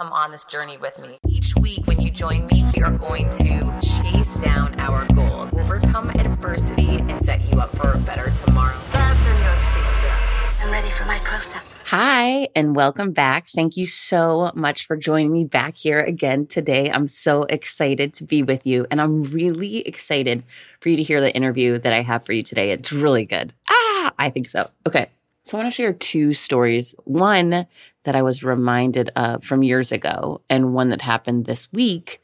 come on this journey with me. Each week, when you join me, we are going to chase down our goals, overcome adversity, and set you up for a better tomorrow. Fasten your seatbelts. I'm ready for my close up. Hi, and welcome back. Thank you so much for joining me back here again today. I'm so excited to be with you, and I'm really excited for you to hear the interview that I have for you today. It's really good. Ah, I think so. Okay. So I want to share two stories. One that I was reminded of from years ago, and one that happened this week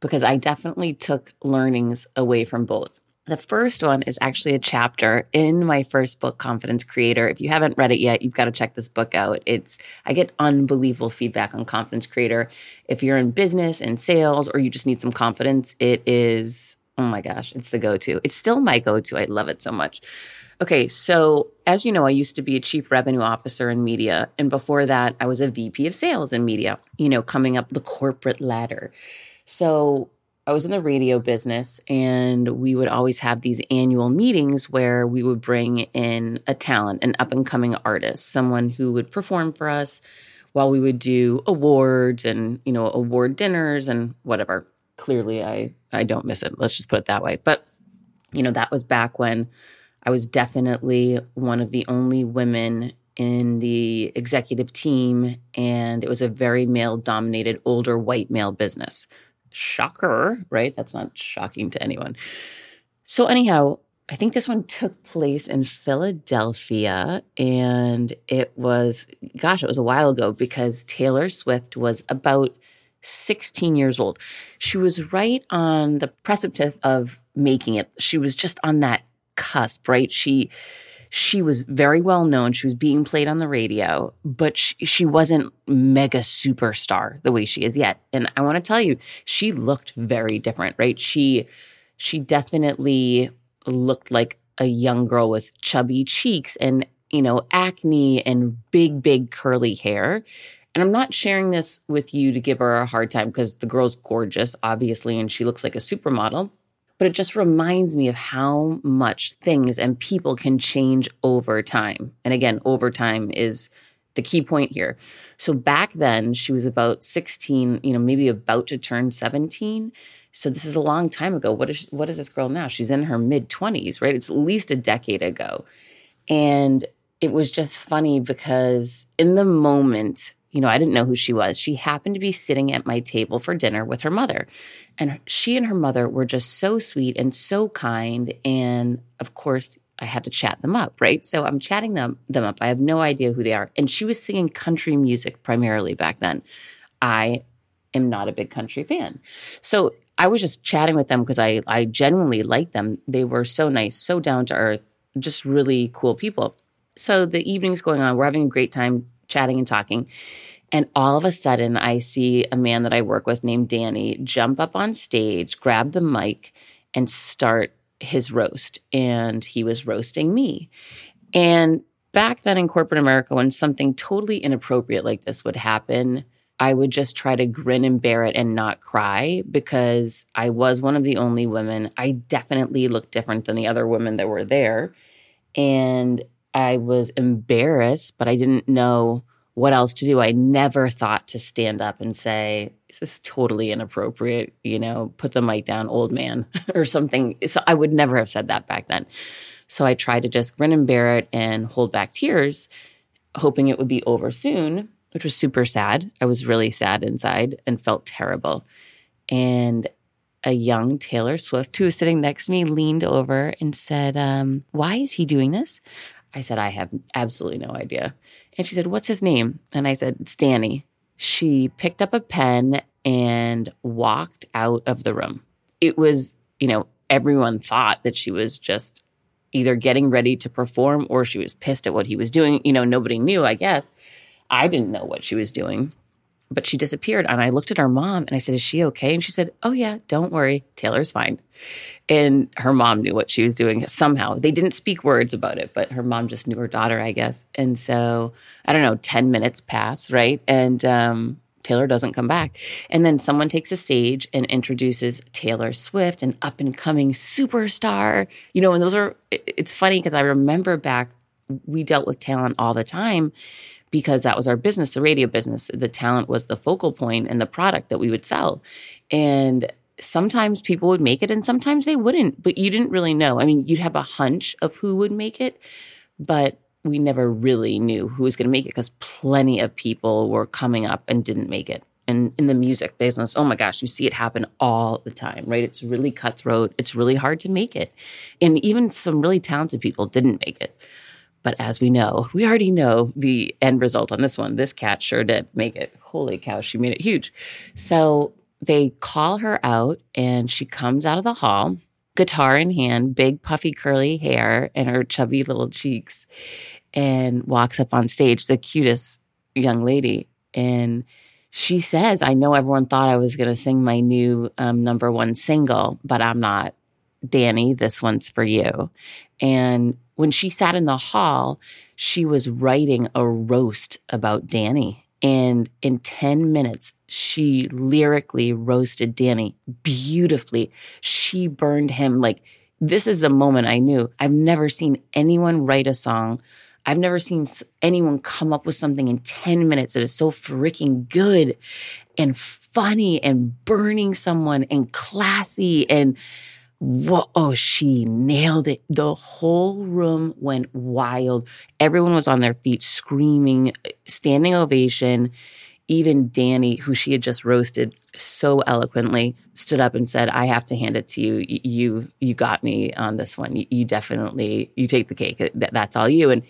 because I definitely took learnings away from both. The first one is actually a chapter in my first book, Confidence Creator. If you haven't read it yet, you've got to check this book out. It's I get unbelievable feedback on Confidence Creator. If you're in business and sales or you just need some confidence, it is oh my gosh, it's the go-to. It's still my go-to. I love it so much. Okay, so as you know, I used to be a chief revenue officer in media. And before that, I was a VP of sales in media, you know, coming up the corporate ladder. So I was in the radio business, and we would always have these annual meetings where we would bring in a talent, an up and coming artist, someone who would perform for us while we would do awards and, you know, award dinners and whatever. Clearly, I, I don't miss it. Let's just put it that way. But, you know, that was back when I was definitely one of the only women in the executive team, and it was a very male dominated, older white male business. Shocker, right? That's not shocking to anyone. So, anyhow, I think this one took place in Philadelphia, and it was, gosh, it was a while ago because Taylor Swift was about 16 years old. She was right on the precipice of making it. She was just on that cusp, right? She she was very well known. She was being played on the radio, but she, she wasn't mega superstar the way she is yet. And I want to tell you, she looked very different, right? She she definitely looked like a young girl with chubby cheeks and you know acne and big big curly hair. And I'm not sharing this with you to give her a hard time because the girl's gorgeous, obviously, and she looks like a supermodel but it just reminds me of how much things and people can change over time. And again, over time is the key point here. So back then, she was about 16, you know, maybe about to turn 17. So this is a long time ago. What is what is this girl now? She's in her mid 20s, right? It's at least a decade ago. And it was just funny because in the moment, you know, I didn't know who she was. She happened to be sitting at my table for dinner with her mother. And she and her mother were just so sweet and so kind. And of course, I had to chat them up, right? So I'm chatting them, them up. I have no idea who they are. And she was singing country music primarily back then. I am not a big country fan. So I was just chatting with them because I, I genuinely liked them. They were so nice, so down to earth, just really cool people. So the evening's going on. We're having a great time chatting and talking. And all of a sudden, I see a man that I work with named Danny jump up on stage, grab the mic, and start his roast. And he was roasting me. And back then in corporate America, when something totally inappropriate like this would happen, I would just try to grin and bear it and not cry because I was one of the only women. I definitely looked different than the other women that were there. And I was embarrassed, but I didn't know what else to do. I never thought to stand up and say, This is totally inappropriate, you know, put the mic down, old man, or something. So I would never have said that back then. So I tried to just grin and bear it and hold back tears, hoping it would be over soon, which was super sad. I was really sad inside and felt terrible. And a young Taylor Swift who was sitting next to me leaned over and said, um, Why is he doing this? I said, I have absolutely no idea. And she said, What's his name? And I said, It's Danny. She picked up a pen and walked out of the room. It was, you know, everyone thought that she was just either getting ready to perform or she was pissed at what he was doing. You know, nobody knew, I guess. I didn't know what she was doing but she disappeared. And I looked at her mom and I said, Is she okay? And she said, Oh, yeah, don't worry. Taylor's fine. And her mom knew what she was doing somehow. They didn't speak words about it, but her mom just knew her daughter, I guess. And so, I don't know, 10 minutes pass, right? And um, Taylor doesn't come back. And then someone takes a stage and introduces Taylor Swift, an up and coming superstar. You know, and those are, it's funny because I remember back, we dealt with talent all the time because that was our business, the radio business. The talent was the focal point and the product that we would sell. And sometimes people would make it and sometimes they wouldn't, but you didn't really know. I mean, you'd have a hunch of who would make it, but we never really knew who was going to make it because plenty of people were coming up and didn't make it. And in the music business, oh my gosh, you see it happen all the time, right? It's really cutthroat. It's really hard to make it. And even some really talented people didn't make it. But as we know, we already know the end result on this one. This cat sure did make it. Holy cow, she made it huge. So they call her out and she comes out of the hall, guitar in hand, big puffy curly hair, and her chubby little cheeks, and walks up on stage, the cutest young lady. And she says, I know everyone thought I was going to sing my new um, number one single, but I'm not. Danny, this one's for you. And when she sat in the hall, she was writing a roast about Danny. And in 10 minutes, she lyrically roasted Danny beautifully. She burned him like this is the moment I knew. I've never seen anyone write a song. I've never seen anyone come up with something in 10 minutes that is so freaking good and funny and burning someone and classy and whoa, oh, she nailed it. The whole room went wild. Everyone was on their feet screaming, standing ovation. Even Danny, who she had just roasted so eloquently, stood up and said, "I have to hand it to you. You you got me on this one. You, you definitely you take the cake. That's all you." And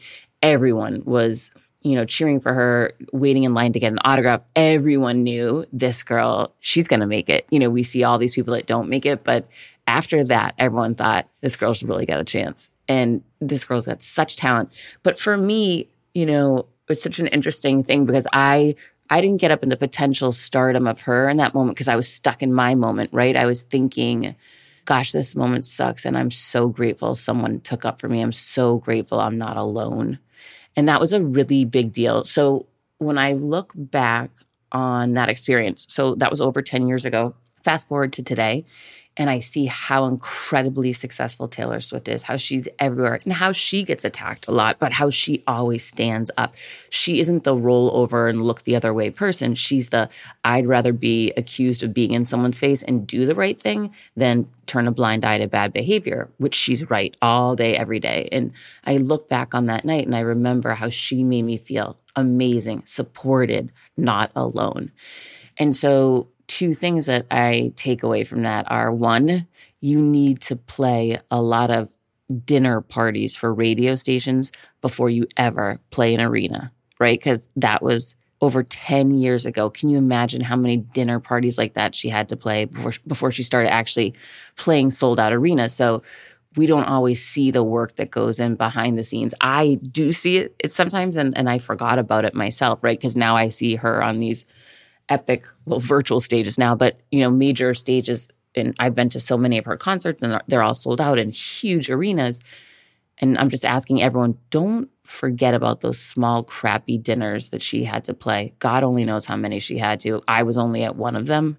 everyone was you know, cheering for her, waiting in line to get an autograph. Everyone knew this girl, she's going to make it. You know, we see all these people that don't make it, but after that, everyone thought this girl's really got a chance. And this girl's got such talent. But for me, you know, it's such an interesting thing because I I didn't get up in the potential stardom of her in that moment because I was stuck in my moment, right? I was thinking, gosh, this moment sucks. And I'm so grateful someone took up for me. I'm so grateful I'm not alone. And that was a really big deal. So when I look back on that experience, so that was over 10 years ago, fast forward to today, and I see how incredibly successful Taylor Swift is, how she's everywhere, and how she gets attacked a lot, but how she always stands up. She isn't the roll over and look the other way person. She's the I'd rather be accused of being in someone's face and do the right thing than turn a blind eye to bad behavior, which she's right all day, every day. And I look back on that night and I remember how she made me feel amazing, supported, not alone. And so two things that I take away from that are one, you need to play a lot of dinner parties for radio stations before you ever play an arena, right? Because that was over 10 years ago. Can you imagine how many dinner parties like that she had to play before, before she started actually playing sold out arenas? So we don't always see the work that goes in behind the scenes. I do see it, it sometimes, and, and I forgot about it myself, right? Because now I see her on these epic well virtual stages now, but you know major stages. And I've been to so many of her concerts, and they're all sold out in huge arenas. And I'm just asking everyone, don't forget about those small, crappy dinners that she had to play. God only knows how many she had to. I was only at one of them.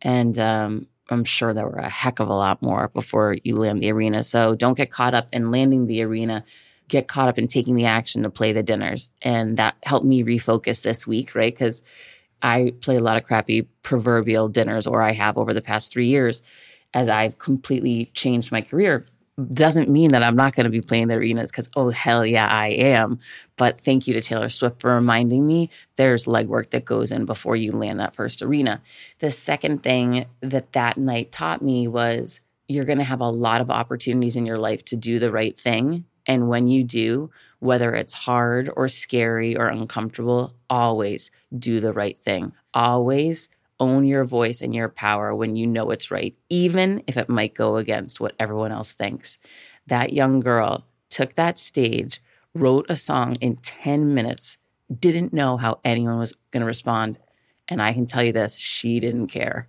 And um, I'm sure there were a heck of a lot more before you land the arena. So don't get caught up in landing the arena. Get caught up in taking the action to play the dinners. And that helped me refocus this week, right? Because I play a lot of crappy proverbial dinners, or I have over the past three years as I've completely changed my career. Doesn't mean that I'm not going to be playing the arenas because, oh, hell yeah, I am. But thank you to Taylor Swift for reminding me there's legwork that goes in before you land that first arena. The second thing that that night taught me was you're going to have a lot of opportunities in your life to do the right thing. And when you do, whether it's hard or scary or uncomfortable, always do the right thing. Always own your voice and your power when you know it's right, even if it might go against what everyone else thinks. That young girl took that stage, wrote a song in 10 minutes, didn't know how anyone was going to respond. And I can tell you this she didn't care.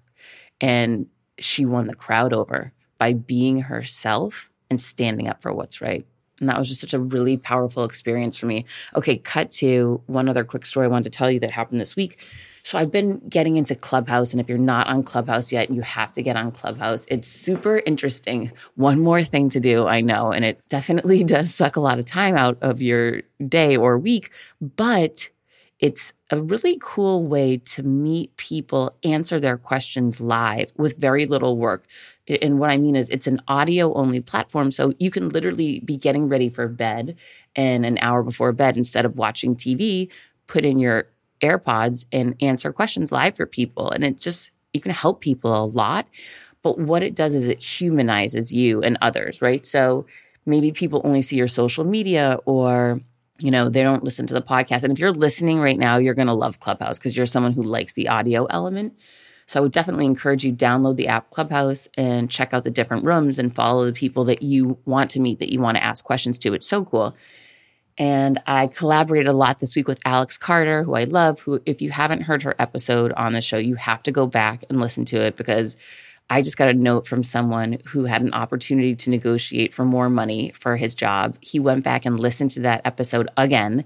And she won the crowd over by being herself and standing up for what's right. And that was just such a really powerful experience for me. Okay, cut to one other quick story I wanted to tell you that happened this week. So I've been getting into Clubhouse, and if you're not on Clubhouse yet, you have to get on Clubhouse. It's super interesting. One more thing to do, I know, and it definitely does suck a lot of time out of your day or week, but it's a really cool way to meet people, answer their questions live with very little work. And what I mean is, it's an audio only platform. So you can literally be getting ready for bed and an hour before bed, instead of watching TV, put in your AirPods and answer questions live for people. And it just, you can help people a lot. But what it does is it humanizes you and others, right? So maybe people only see your social media or you know, they don't listen to the podcast. And if you're listening right now, you're going to love Clubhouse because you're someone who likes the audio element. So I would definitely encourage you download the app Clubhouse and check out the different rooms and follow the people that you want to meet that you want to ask questions to. It's so cool. And I collaborated a lot this week with Alex Carter, who I love, who if you haven't heard her episode on the show, you have to go back and listen to it because I just got a note from someone who had an opportunity to negotiate for more money for his job. He went back and listened to that episode again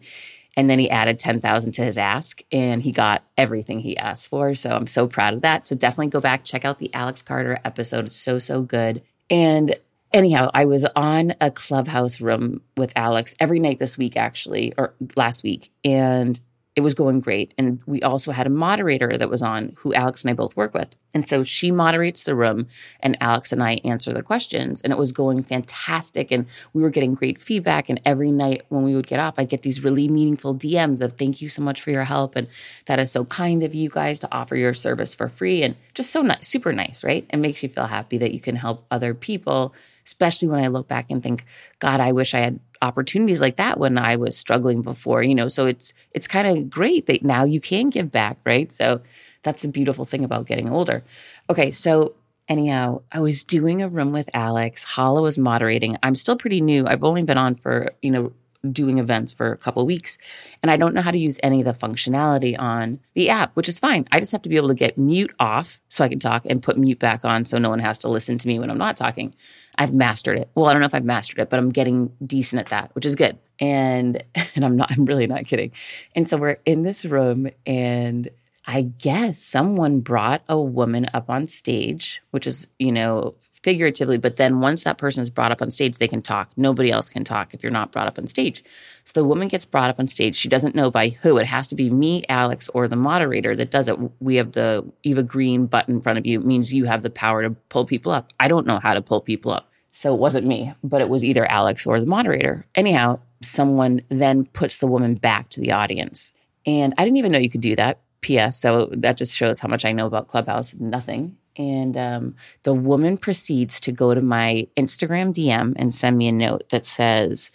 and then he added 10,000 to his ask and he got everything he asked for. So I'm so proud of that. So definitely go back check out the Alex Carter episode. It's so so good. And anyhow, I was on a clubhouse room with Alex every night this week actually or last week and it was going great. And we also had a moderator that was on who Alex and I both work with. And so she moderates the room and Alex and I answer the questions. And it was going fantastic. And we were getting great feedback. And every night when we would get off, I'd get these really meaningful DMs of thank you so much for your help. And that is so kind of you guys to offer your service for free. And just so nice, super nice, right? It makes you feel happy that you can help other people especially when I look back and think, God, I wish I had opportunities like that when I was struggling before, you know. So it's it's kind of great that now you can give back, right? So that's the beautiful thing about getting older. Okay, so anyhow, I was doing a room with Alex. Hala was moderating. I'm still pretty new. I've only been on for, you know, doing events for a couple weeks and I don't know how to use any of the functionality on the app, which is fine. I just have to be able to get mute off so I can talk and put mute back on so no one has to listen to me when I'm not talking. I've mastered it. Well, I don't know if I've mastered it, but I'm getting decent at that, which is good. And and I'm not I'm really not kidding. And so we're in this room and I guess someone brought a woman up on stage, which is, you know, figuratively, but then once that person is brought up on stage, they can talk. Nobody else can talk if you're not brought up on stage. So the woman gets brought up on stage. She doesn't know by who. It has to be me, Alex, or the moderator that does it. We have the you have a green button in front of you. It means you have the power to pull people up. I don't know how to pull people up. So it wasn't me, but it was either Alex or the moderator. Anyhow, someone then puts the woman back to the audience. And I didn't even know you could do that. P.S. So that just shows how much I know about Clubhouse. Nothing. And um, the woman proceeds to go to my Instagram DM and send me a note that says,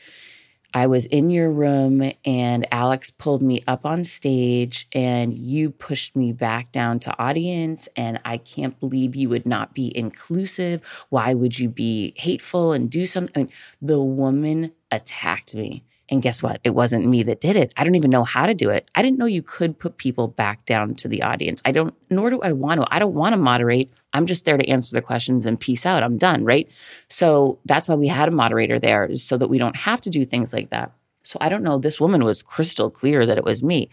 I was in your room and Alex pulled me up on stage and you pushed me back down to audience. And I can't believe you would not be inclusive. Why would you be hateful and do something? I mean, the woman attacked me. And guess what? It wasn't me that did it. I don't even know how to do it. I didn't know you could put people back down to the audience. I don't, nor do I want to. I don't want to moderate. I'm just there to answer the questions and peace out. I'm done, right? So that's why we had a moderator there, so that we don't have to do things like that. So I don't know. This woman was crystal clear that it was me.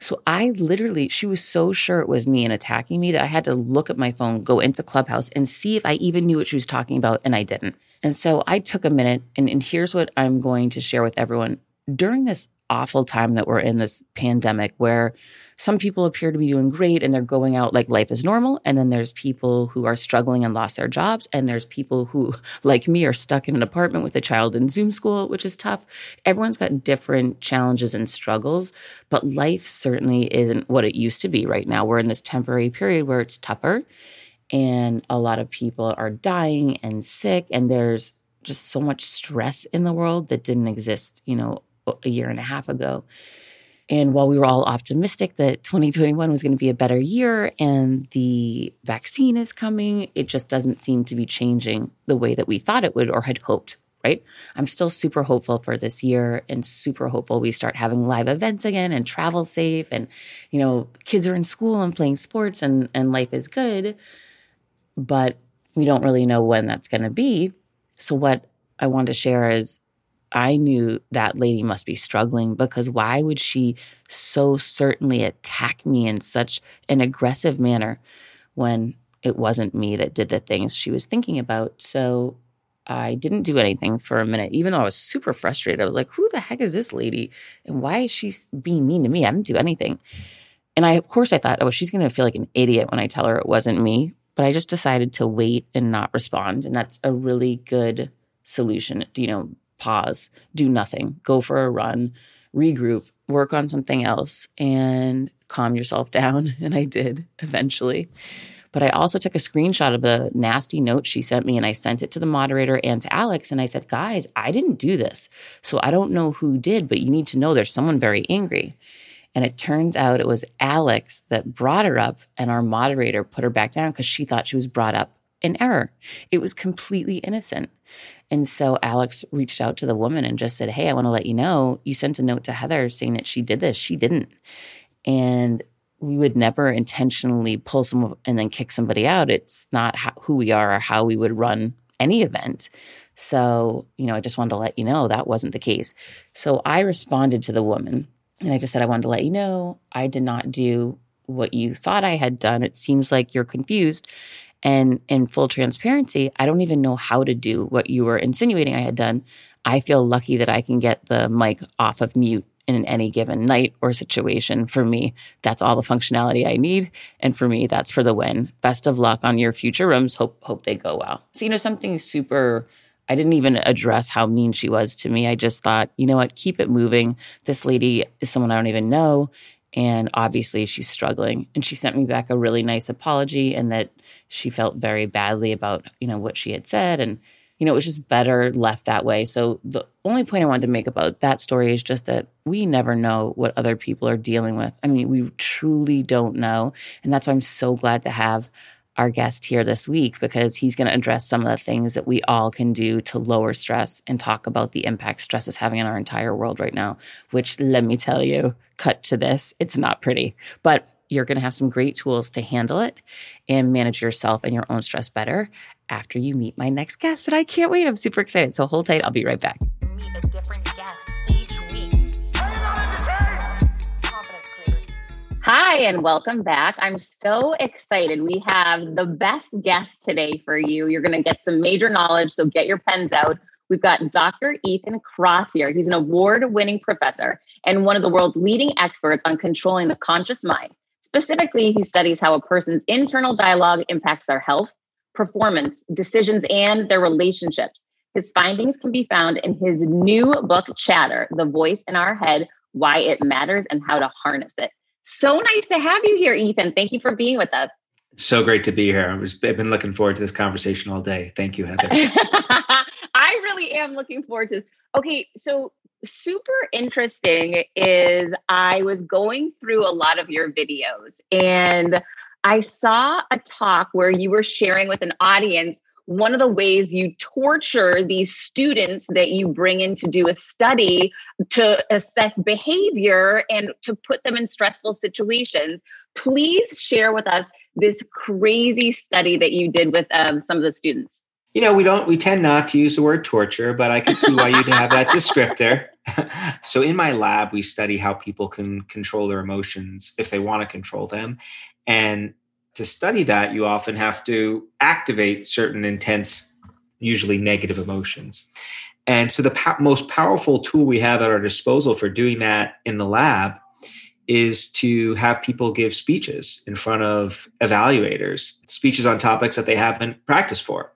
So I literally, she was so sure it was me and attacking me that I had to look at my phone, go into Clubhouse, and see if I even knew what she was talking about, and I didn't. And so I took a minute, and, and here's what I'm going to share with everyone. During this awful time that we're in, this pandemic, where some people appear to be doing great and they're going out like life is normal. And then there's people who are struggling and lost their jobs. And there's people who, like me, are stuck in an apartment with a child in Zoom school, which is tough. Everyone's got different challenges and struggles, but life certainly isn't what it used to be right now. We're in this temporary period where it's tougher and a lot of people are dying and sick and there's just so much stress in the world that didn't exist you know a year and a half ago. And while we were all optimistic that 2021 was going to be a better year and the vaccine is coming it just doesn't seem to be changing the way that we thought it would or had hoped right? I'm still super hopeful for this year and super hopeful we start having live events again and travel safe and you know kids are in school and playing sports and and life is good. But we don't really know when that's going to be. So, what I want to share is I knew that lady must be struggling because why would she so certainly attack me in such an aggressive manner when it wasn't me that did the things she was thinking about? So, I didn't do anything for a minute, even though I was super frustrated. I was like, who the heck is this lady? And why is she being mean to me? I didn't do anything. And I, of course, I thought, oh, she's going to feel like an idiot when I tell her it wasn't me. But I just decided to wait and not respond. And that's a really good solution. You know, pause, do nothing, go for a run, regroup, work on something else, and calm yourself down. And I did eventually. But I also took a screenshot of the nasty note she sent me and I sent it to the moderator and to Alex. And I said, guys, I didn't do this. So I don't know who did, but you need to know there's someone very angry. And it turns out it was Alex that brought her up, and our moderator put her back down because she thought she was brought up in error. It was completely innocent. And so Alex reached out to the woman and just said, Hey, I want to let you know you sent a note to Heather saying that she did this. She didn't. And we would never intentionally pull someone and then kick somebody out. It's not how, who we are or how we would run any event. So, you know, I just wanted to let you know that wasn't the case. So I responded to the woman and I just said, I wanted to let you know I did not do what you thought I had done. It seems like you're confused. And in full transparency, I don't even know how to do what you were insinuating I had done. I feel lucky that I can get the mic off of mute in any given night or situation. For me, that's all the functionality I need. And for me, that's for the win. Best of luck on your future rooms. Hope hope they go well. So, you know, something super I didn't even address how mean she was to me. I just thought, you know what, keep it moving. This lady is someone I don't even know. And obviously, she's struggling. And she sent me back a really nice apology and that she felt very badly about, you know, what she had said. And you know, it was just better left that way. So the only point I wanted to make about that story is just that we never know what other people are dealing with. I mean, we truly don't know. And that's why I'm so glad to have our guest here this week because he's going to address some of the things that we all can do to lower stress and talk about the impact stress is having on our entire world right now, which let me tell you, cut to this, it's not pretty. But you're going to have some great tools to handle it and manage yourself and your own stress better after you meet my next guest. And I can't wait. I'm super excited. So hold tight. I'll be right back. Meet a different guest Hi, and welcome back. I'm so excited. We have the best guest today for you. You're going to get some major knowledge. So get your pens out. We've got Dr. Ethan Kross here. He's an award winning professor and one of the world's leading experts on controlling the conscious mind. Specifically, he studies how a person's internal dialogue impacts their health, performance, decisions, and their relationships. His findings can be found in his new book, Chatter The Voice in Our Head Why It Matters and How to Harness It. So nice to have you here, Ethan. Thank you for being with us. so great to be here. I was, I've been looking forward to this conversation all day. Thank you, Heather. I really am looking forward to this. Okay, so super interesting is I was going through a lot of your videos and I saw a talk where you were sharing with an audience one of the ways you torture these students that you bring in to do a study to assess behavior and to put them in stressful situations. Please share with us this crazy study that you did with um, some of the students. You know, we don't, we tend not to use the word torture, but I can see why you'd have that descriptor. so in my lab, we study how people can control their emotions if they want to control them. And to study that, you often have to activate certain intense, usually negative emotions. And so the po- most powerful tool we have at our disposal for doing that in the lab is to have people give speeches in front of evaluators, speeches on topics that they haven't practiced for.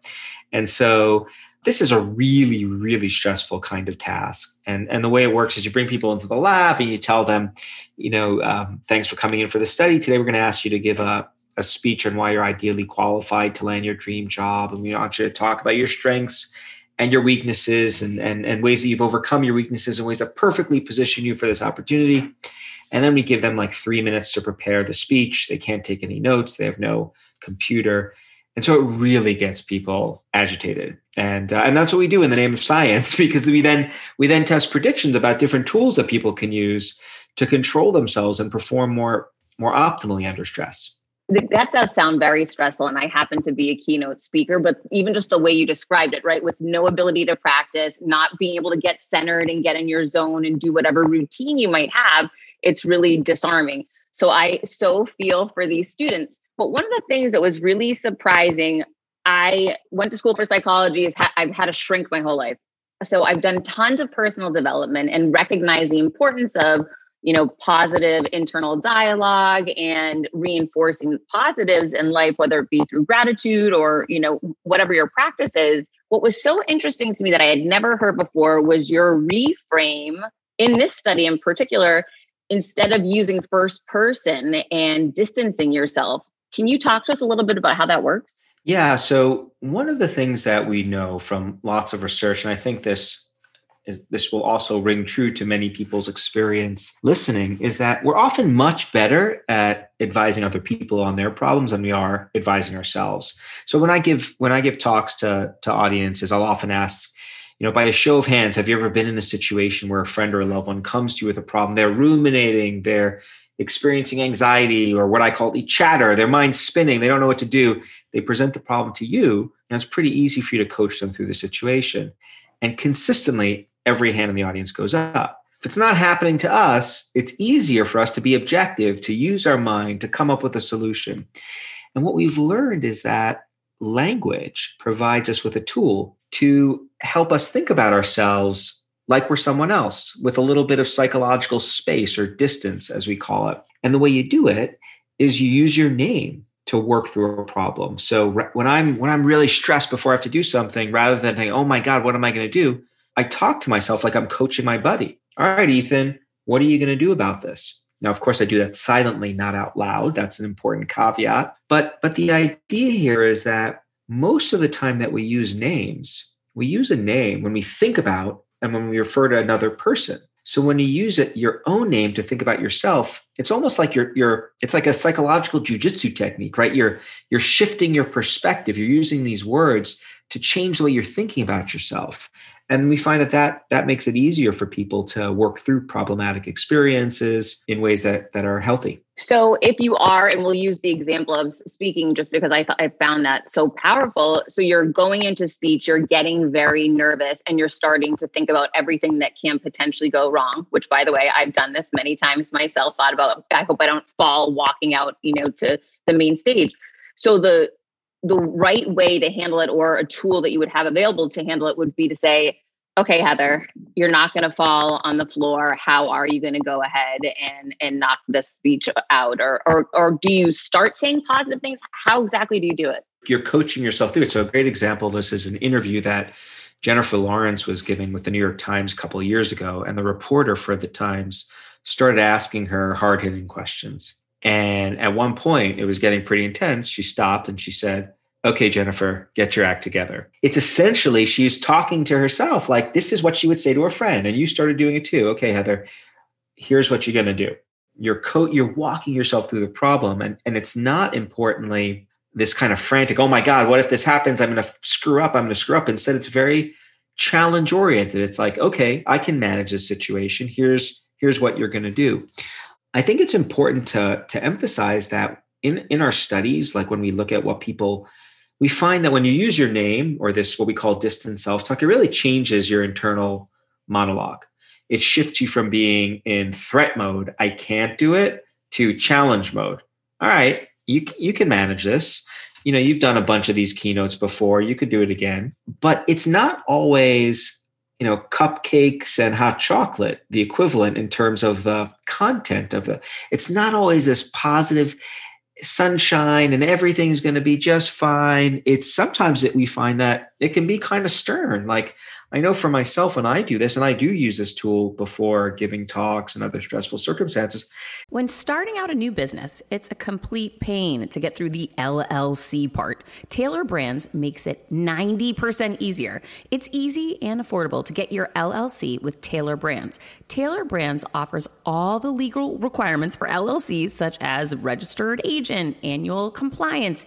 And so this is a really, really stressful kind of task. And, and the way it works is you bring people into the lab and you tell them, you know, um, thanks for coming in for the study. Today we're going to ask you to give a, a speech on why you're ideally qualified to land your dream job. And we want you to talk about your strengths and your weaknesses and, and, and ways that you've overcome your weaknesses and ways that perfectly position you for this opportunity. And then we give them like three minutes to prepare the speech. They can't take any notes, they have no computer. And so it really gets people agitated. And, uh, and that's what we do in the name of science, because we then, we then test predictions about different tools that people can use to control themselves and perform more, more optimally under stress that does sound very stressful and i happen to be a keynote speaker but even just the way you described it right with no ability to practice not being able to get centered and get in your zone and do whatever routine you might have it's really disarming so i so feel for these students but one of the things that was really surprising I went to school for psychology. I've had a shrink my whole life. So I've done tons of personal development and recognize the importance of, you know, positive internal dialogue and reinforcing positives in life, whether it be through gratitude or, you know, whatever your practice is. What was so interesting to me that I had never heard before was your reframe in this study in particular, instead of using first person and distancing yourself. Can you talk to us a little bit about how that works? Yeah. So one of the things that we know from lots of research, and I think this is, this will also ring true to many people's experience listening, is that we're often much better at advising other people on their problems than we are advising ourselves. So when I give when I give talks to to audiences, I'll often ask, you know, by a show of hands, have you ever been in a situation where a friend or a loved one comes to you with a problem? They're ruminating, they're experiencing anxiety or what I call the chatter, their mind's spinning, they don't know what to do. They present the problem to you, and it's pretty easy for you to coach them through the situation. And consistently, every hand in the audience goes up. If it's not happening to us, it's easier for us to be objective, to use our mind, to come up with a solution. And what we've learned is that language provides us with a tool to help us think about ourselves like we're someone else with a little bit of psychological space or distance, as we call it. And the way you do it is you use your name to work through a problem. So when I'm when I'm really stressed before I have to do something, rather than thinking, "Oh my God, what am I going to do?" I talk to myself like I'm coaching my buddy. All right, Ethan, what are you going to do about this? Now, of course, I do that silently, not out loud. That's an important caveat. But but the idea here is that most of the time that we use names, we use a name when we think about and when we refer to another person. So when you use it your own name to think about yourself, it's almost like you're you're it's like a psychological jujitsu technique, right? You're you're shifting your perspective. You're using these words to change the way you're thinking about yourself and we find that, that that makes it easier for people to work through problematic experiences in ways that that are healthy. So if you are and we'll use the example of speaking just because i th- i found that so powerful. So you're going into speech you're getting very nervous and you're starting to think about everything that can potentially go wrong which by the way i've done this many times myself thought about i hope i don't fall walking out you know to the main stage. So the the right way to handle it or a tool that you would have available to handle it would be to say okay heather you're not going to fall on the floor. How are you going to go ahead and and knock this speech out? Or, or or do you start saying positive things? How exactly do you do it? You're coaching yourself through it. So a great example of this is an interview that jennifer lawrence was giving with the new york times a couple years ago and the reporter for the times started asking her hard-hitting questions and at one point, it was getting pretty intense. She stopped and she said, Okay, Jennifer, get your act together. It's essentially she's talking to herself like this is what she would say to a friend. And you started doing it too. Okay, Heather, here's what you're going to do. You're, co- you're walking yourself through the problem. And, and it's not importantly this kind of frantic, oh my God, what if this happens? I'm going to screw up. I'm going to screw up. Instead, it's very challenge oriented. It's like, okay, I can manage this situation. Here's here's what you're going to do. I think it's important to to emphasize that in in our studies, like when we look at what people we find that when you use your name or this what we call distant self-talk, it really changes your internal monologue. It shifts you from being in threat mode, I can't do it, to challenge mode. All right, you you can manage this. You know, you've done a bunch of these keynotes before, you could do it again. But it's not always you know cupcakes and hot chocolate the equivalent in terms of the content of the it's not always this positive sunshine and everything's going to be just fine. It's sometimes that we find that it can be kind of stern like I know for myself when I do this, and I do use this tool before giving talks and other stressful circumstances. When starting out a new business, it's a complete pain to get through the LLC part. Tailor Brands makes it 90% easier. It's easy and affordable to get your LLC with Tailor Brands. Tailor Brands offers all the legal requirements for LLCs, such as registered agent, annual compliance,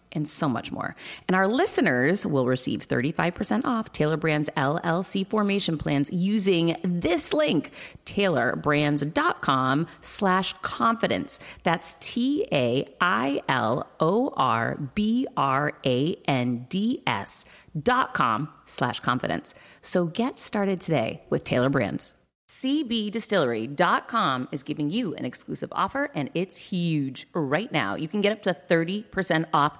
and so much more. And our listeners will receive 35% off Tailor Brands LLC formation plans using this link, tailorbrands.com slash confidence. That's T-A-I-L-O-R-B-R-A-N-D-S dot com slash confidence. So get started today with Tailor Brands. CBDistillery.com is giving you an exclusive offer and it's huge right now. You can get up to 30% off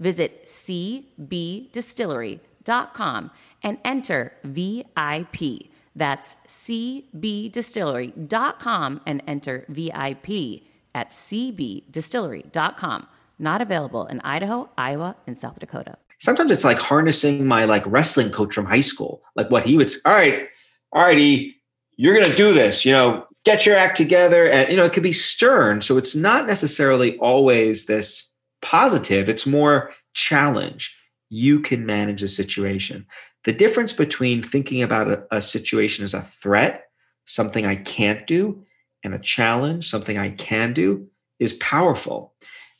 Visit cbdistillery.com and enter VIP. That's cbdistillery.com and enter VIP at cbdistillery.com. Not available in Idaho, Iowa, and South Dakota. Sometimes it's like harnessing my like wrestling coach from high school. Like what he would, all right, all righty, you're to do this, you know, get your act together. And, you know, it could be stern. So it's not necessarily always this positive, it's more challenge. You can manage the situation. The difference between thinking about a, a situation as a threat, something I can't do, and a challenge, something I can do, is powerful.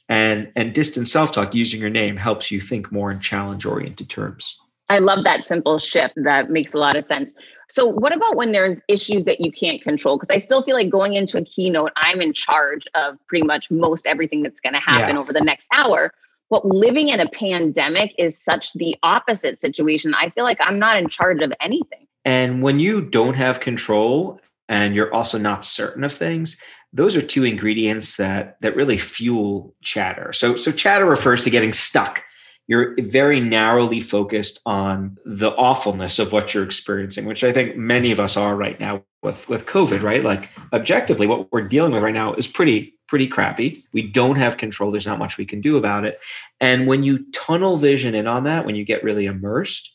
And, and distant self talk using your name helps you think more in challenge oriented terms. I love that simple shift. That makes a lot of sense. So, what about when there's issues that you can't control? Because I still feel like going into a keynote, I'm in charge of pretty much most everything that's going to happen yeah. over the next hour. But living in a pandemic is such the opposite situation. I feel like I'm not in charge of anything. And when you don't have control and you're also not certain of things, those are two ingredients that that really fuel chatter. So so chatter refers to getting stuck you're very narrowly focused on the awfulness of what you're experiencing, which I think many of us are right now with, with COVID, right? Like objectively, what we're dealing with right now is pretty, pretty crappy. We don't have control. There's not much we can do about it. And when you tunnel vision in on that, when you get really immersed,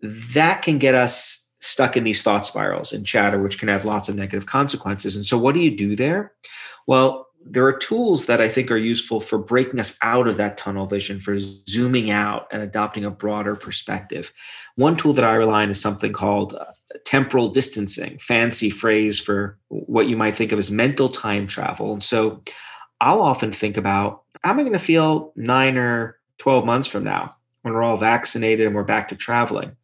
that can get us stuck in these thought spirals and chatter, which can have lots of negative consequences. And so, what do you do there? Well, there are tools that I think are useful for breaking us out of that tunnel vision, for zooming out and adopting a broader perspective. One tool that I rely on is something called uh, temporal distancing, fancy phrase for what you might think of as mental time travel. And so I'll often think about how am I going to feel nine or 12 months from now when we're all vaccinated and we're back to traveling?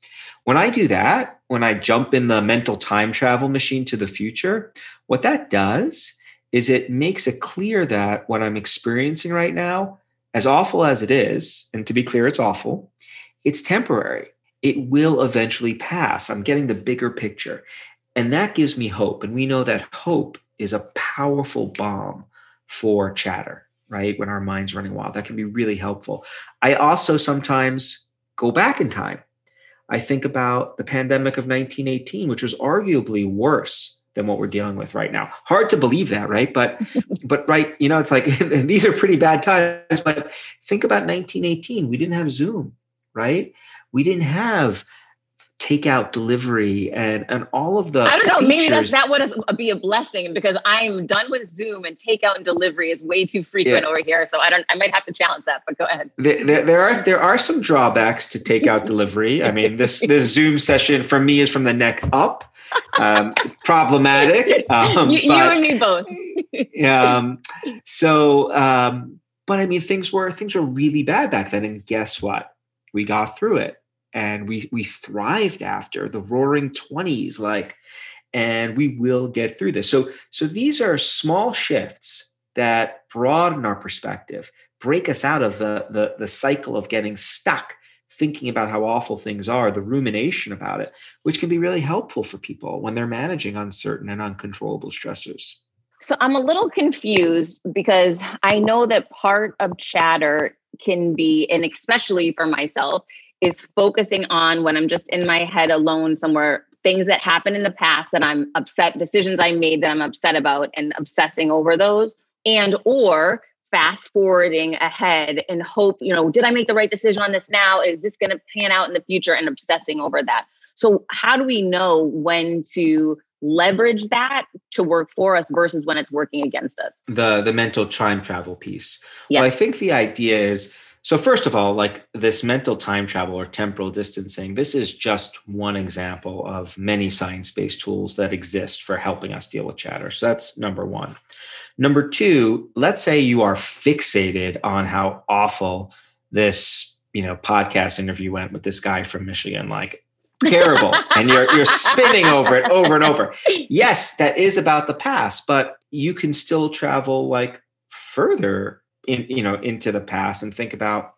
When I do that, when I jump in the mental time travel machine to the future, what that does is it makes it clear that what I'm experiencing right now, as awful as it is, and to be clear, it's awful, it's temporary. It will eventually pass. I'm getting the bigger picture. And that gives me hope. And we know that hope is a powerful balm for chatter, right? When our mind's running wild, that can be really helpful. I also sometimes go back in time. I think about the pandemic of 1918, which was arguably worse than what we're dealing with right now. Hard to believe that, right? But but right, you know, it's like these are pretty bad times. But think about 1918. We didn't have Zoom, right? We didn't have takeout delivery and and all of the I don't know, features. maybe that that would uh, be a blessing because I'm done with Zoom and takeout and delivery is way too frequent yeah. over here. So I don't I might have to challenge that, but go ahead. There, there, there are there are some drawbacks to takeout delivery. I mean, this this Zoom session for me is from the neck up um, problematic. Um, you, but, you, and me both. um, so, um, but I mean, things were things were really bad back then, and guess what? We got through it, and we we thrived after the Roaring Twenties, like, and we will get through this. So, so these are small shifts that broaden our perspective, break us out of the the, the cycle of getting stuck thinking about how awful things are, the rumination about it, which can be really helpful for people when they're managing uncertain and uncontrollable stressors. So I'm a little confused because I know that part of chatter can be, and especially for myself, is focusing on when I'm just in my head alone somewhere, things that happened in the past that I'm upset, decisions I made that I'm upset about, and obsessing over those, and or fast forwarding ahead and hope, you know, did I make the right decision on this now? Is this going to pan out in the future and obsessing over that? So, how do we know when to leverage that to work for us versus when it's working against us? The the mental time travel piece. Yeah. Well, I think the idea is so first of all, like this mental time travel or temporal distancing, this is just one example of many science-based tools that exist for helping us deal with chatter. So that's number 1. Number 2, let's say you are fixated on how awful this, you know, podcast interview went with this guy from Michigan like terrible. And you're you're spinning over it over and over. Yes, that is about the past, but you can still travel like further in you know into the past and think about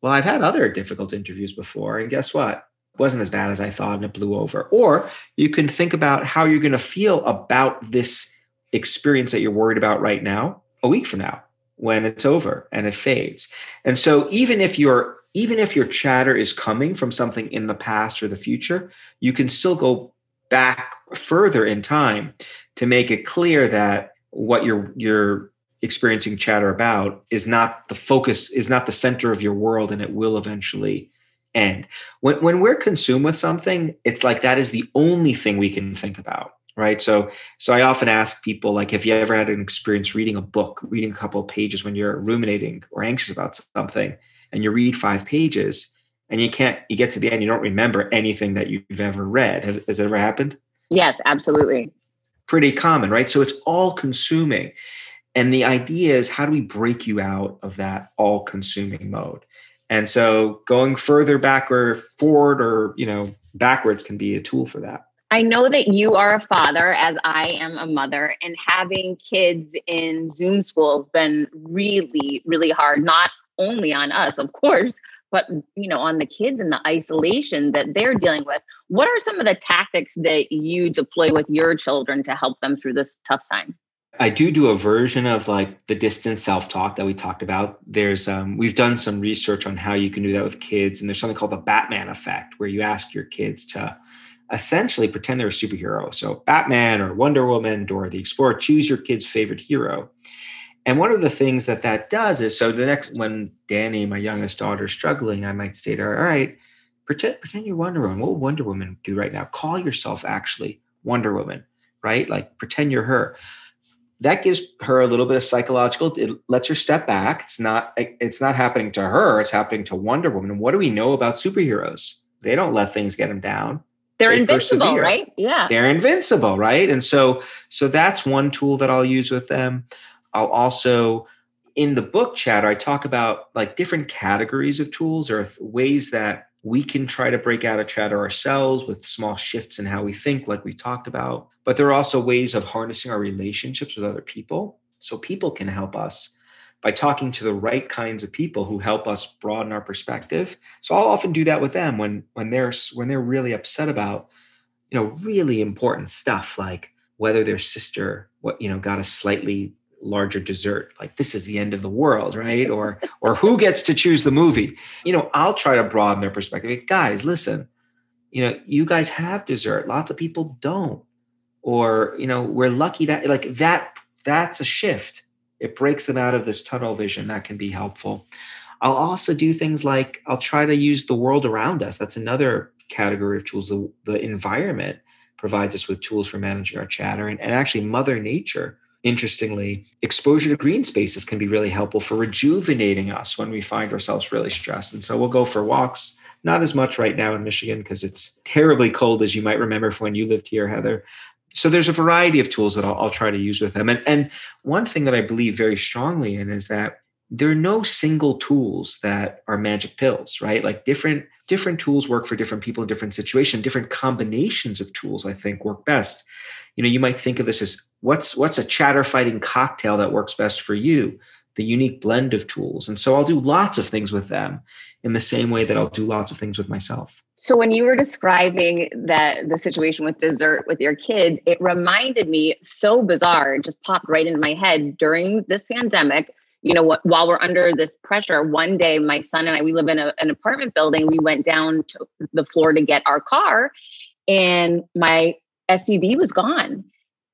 well i've had other difficult interviews before and guess what? It wasn't as bad as i thought and it blew over. Or you can think about how you're going to feel about this experience that you're worried about right now a week from now when it's over and it fades. And so even if you're even if your chatter is coming from something in the past or the future you can still go back further in time to make it clear that what you're you're experiencing chatter about is not the focus is not the center of your world and it will eventually end. When, when we're consumed with something it's like that is the only thing we can think about right? So so i often ask people like have you ever had an experience reading a book reading a couple of pages when you're ruminating or anxious about something and you read five pages and you can't you get to the end you don't remember anything that you've ever read. Have, has it ever happened? Yes absolutely. Pretty common right? So it's all consuming. And the idea is how do we break you out of that all consuming mode? And so going further back or forward or, you know, backwards can be a tool for that. I know that you are a father as I am a mother and having kids in Zoom school has been really really hard not only on us of course but you know on the kids and the isolation that they're dealing with. What are some of the tactics that you deploy with your children to help them through this tough time? I do do a version of like the distance self talk that we talked about. There's um, we've done some research on how you can do that with kids, and there's something called the Batman effect, where you ask your kids to essentially pretend they're a superhero. So Batman or Wonder Woman or the Explorer, choose your kid's favorite hero. And one of the things that that does is so the next when Danny, my youngest daughter, is struggling, I might say to her, "All right, pretend pretend you're Wonder Woman. What Wonder Woman do right now? Call yourself actually Wonder Woman, right? Like pretend you're her." that gives her a little bit of psychological it lets her step back it's not it's not happening to her it's happening to wonder woman and what do we know about superheroes they don't let things get them down they're they invincible persevere. right yeah they're invincible right and so so that's one tool that i'll use with them i'll also in the book chatter i talk about like different categories of tools or ways that we can try to break out of chatter ourselves with small shifts in how we think, like we talked about. But there are also ways of harnessing our relationships with other people. So people can help us by talking to the right kinds of people who help us broaden our perspective. So I'll often do that with them when when they're when they're really upset about, you know, really important stuff like whether their sister what you know got a slightly larger dessert like this is the end of the world right? Or or who gets to choose the movie? You know i'll try to broaden their perspective. Guys listen you know you guys have dessert. Lots of people don't. Or you know we're lucky that like that that's a shift it breaks them out of this tunnel vision that can be helpful i'll also do things like i'll try to use the world around us that's another category of tools the, the environment provides us with tools for managing our chatter and, and actually mother nature interestingly, exposure to green spaces can be really helpful for rejuvenating us when we find ourselves really stressed. And so we'll go for walks, not as much right now in Michigan because it's terribly cold, as you might remember from when you lived here, Heather. So there's a variety of tools that I'll, I'll try to use with them. And, and one thing that I believe very strongly in is that there are no single tools that are magic pills, right? Like different different tools work for different people in different situations. Different combinations of tools, I think, work best. You know, you might think of this as what's what's a chatter fighting cocktail that works best for you the unique blend of tools and so i'll do lots of things with them in the same way that i'll do lots of things with myself so when you were describing that the situation with dessert with your kids it reminded me so bizarre it just popped right into my head during this pandemic you know what while we're under this pressure one day my son and i we live in a, an apartment building we went down to the floor to get our car and my suv was gone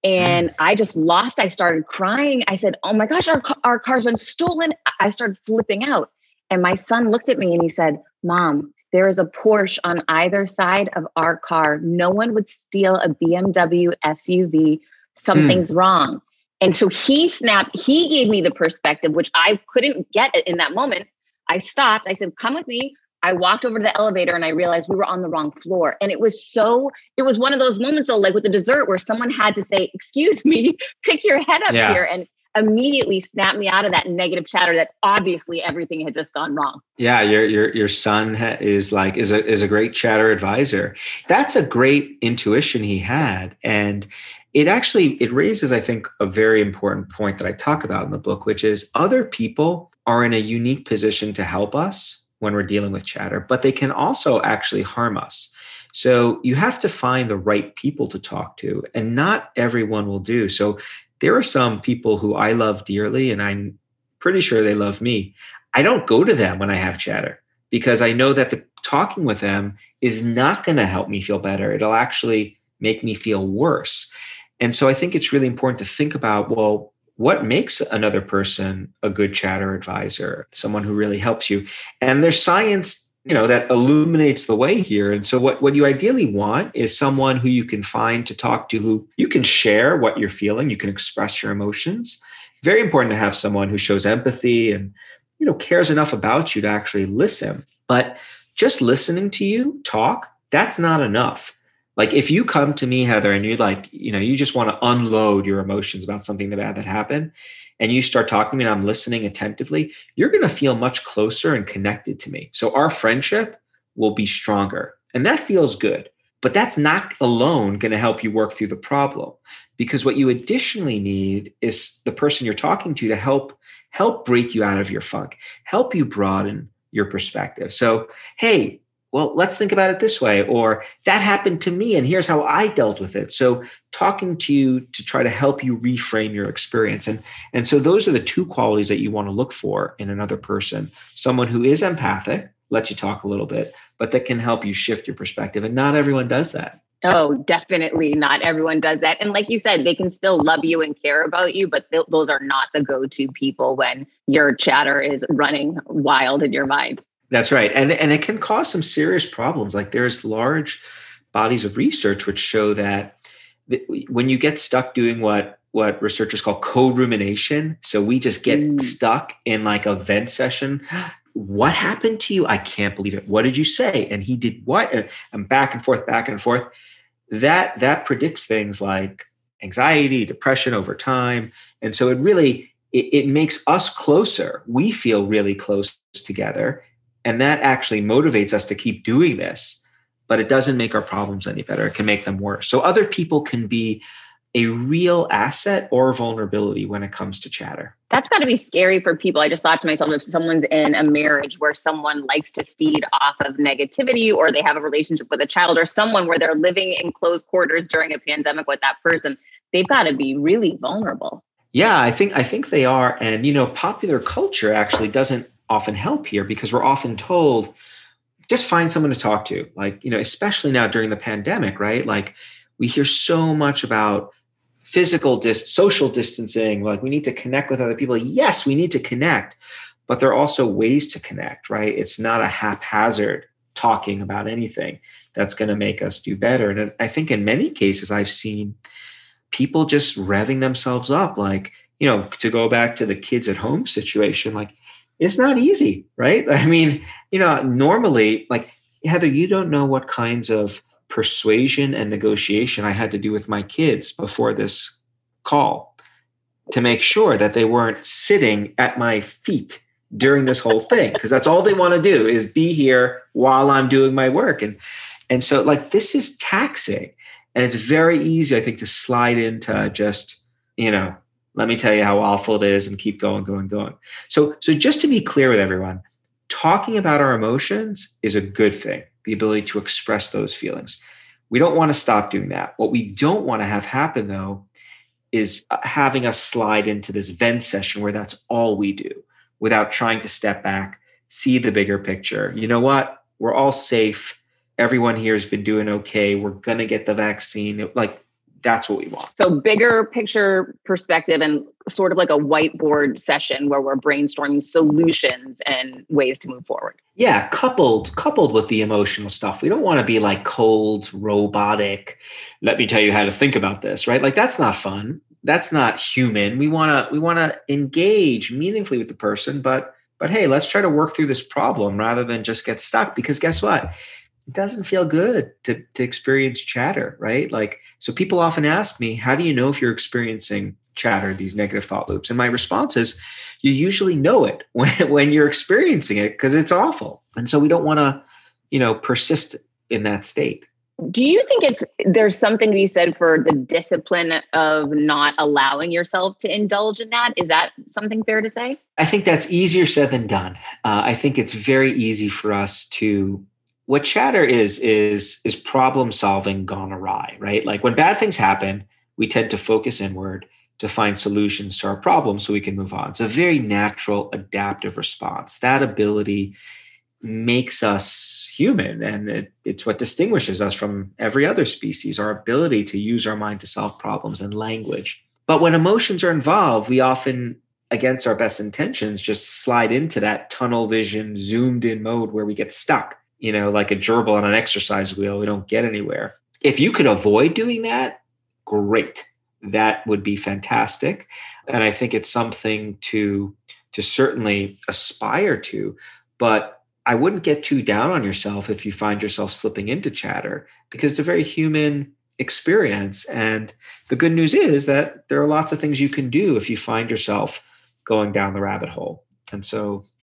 And mm. I just lost. I started crying. I said, Oh my gosh, our, our car's been stolen. I started flipping out. And my son looked at me and he said, Mom, there is a Porsche on either side of our car. No one would steal a BMW SUV. Something's hmm. wrong. And so he snapped, he gave me the perspective, which I couldn't get in that moment. I stopped. I said, Come with me. I walked over to the elevator and I realized we were on the wrong floor. And it was so, it was one of those moments, though, like with the dessert, where someone had to say, Excuse me, pick your head up yeah. here. And immediately snap me out of that negative chatter that obviously everything had just gone wrong. Yeah, your your your son is like is a is a great chatter advisor. That's a great intuition he had and it actually it raises i think a very important point that i talk about in the book which is other people are in a unique position to help us when we're dealing with chatter, but they can also actually harm us. So you have to find the right people to talk to, and not everyone will do. So there are some people who I love dearly, and I'm pretty sure they love me. I don't go to them when I have chatter because I know that the talking with them is not going to help me feel better. It'll actually make me feel worse. And so I think it's really important to think about well, what makes another person a good chatter advisor, someone who really helps you. And there's science, you know, that illuminates the way here. And so what, what you ideally want is someone who you can find to talk to, who you can share what you're feeling, you can express your emotions. Very important to have someone who shows empathy and, you know, cares enough about you to actually listen. But just listening to you talk, that's not enough like if you come to me, Heather, and you're like, you know, you just want to unload your emotions about something bad that happened, and you start talking to me and I'm listening attentively, you're going to feel much closer and connected to me. So our friendship will be stronger. And that feels good. But that's not alone going to help you work through the problem because what you additionally need is the person you're talking to to help help break you out of your funk, help you broaden your perspective. So, hey, well, let's think about it this way, or that happened to me, and here's how I dealt with it. So, talking to you to try to help you reframe your experience. And, and so, those are the two qualities that you want to look for in another person someone who is empathic, lets you talk a little bit, but that can help you shift your perspective. And not everyone does that. Oh, definitely not everyone does that. And like you said, they can still love you and care about you, but th- those are not the go to people when your chatter is running wild in your mind. That's right. And, and it can cause some serious problems. Like there's large bodies of research which show that when you get stuck doing what what researchers call co-rumination so we just get mm. stuck in like a vent session what happened to you? I can't believe it. What did you say? And he did what? And back and forth back and forth. That that predicts things like anxiety depression over time. And so it really it, it makes us closer. We feel really close together and that actually motivates us to keep doing this, but it doesn't make our problems any better. It can make them worse. So other people can be a real asset or vulnerability when it comes to chatter. That's got to be scary for people. I just thought to myself if someone's in a marriage where someone likes to feed off of negativity or they have a relationship with a child or someone where they're living in close quarters during a pandemic with that person, they've got to be really vulnerable. Yeah, I think I think they are and you know popular culture actually doesn't often help here because we're often told just find someone to talk to. Like you know especially now during the pandemic right? Like we hear so much about physical dis- social distancing like we need to connect with other people. Yes we need to connect but there are also ways to connect right? It's not a haphazard talking about anything that's going to make us do better. And i think in many cases i've seen people just revving themselves up like you know to go back to the kids at home situation like it's not easy, right? I mean, you know, normally, like Heather, you don't know what kinds of persuasion and negotiation I had to do with my kids before this call to make sure that they weren't sitting at my feet during this whole thing because that's all they want to do is be here while I'm doing my work and and so like this is taxing and it's very easy I think to slide into just you know let me tell you how awful it is and keep going going going. So so just to be clear with everyone talking about our emotions is a good thing the ability to express those feelings. We don't want to stop doing that. What we don't want to have happen though is uh, having us slide into this vent session where that's all we do without trying to step back see the bigger picture. You know what? We're all safe. Everyone here has been doing okay. We're going to get the vaccine. Like That's what we want. So bigger picture perspective and sort of like a whiteboard session where we're brainstorming solutions and ways to move forward. Yeah, coupled coupled with the emotional stuff. We don't want to be like cold, robotic. Let me tell you how to think about this, right? Like that's not fun. That's not human. We want to we want to engage meaningfully with the person, but but hey, let's try to work through this problem rather than just get stuck because guess what? It doesn't feel good to, to experience chatter, right? Like, so people often ask me, how do you know if you're experiencing chatter, these negative thought loops? And my response is, you usually know it when, when you're experiencing it because it's awful. And so we don't want to, you know, persist in that state. Do you think it's there's something to be said for the discipline of not allowing yourself to indulge in that? Is that something fair to say? I think that's easier said than done. Uh, I think it's very easy for us to what chatter is is is problem solving gone awry right? Like when bad things happen we tend to focus inward to find solutions to our problems so we can move on. It's a very natural adaptive response. That ability makes us human and it, it's what distinguishes us from every other species our ability to use our mind to solve problems and language. But when emotions are involved we often against our best intentions just slide into that tunnel vision zoomed in mode where we get stuck you know, like a gerbil on an exercise wheel. We don't get anywhere. If you could avoid doing that, great. That would be fantastic. And I think it's something to to certainly aspire to, but I wouldn't get too down on yourself if you find yourself slipping into chatter because it's a very human experience. And the good news is that there are lots of things you can do if you find yourself going down the rabbit hole. And so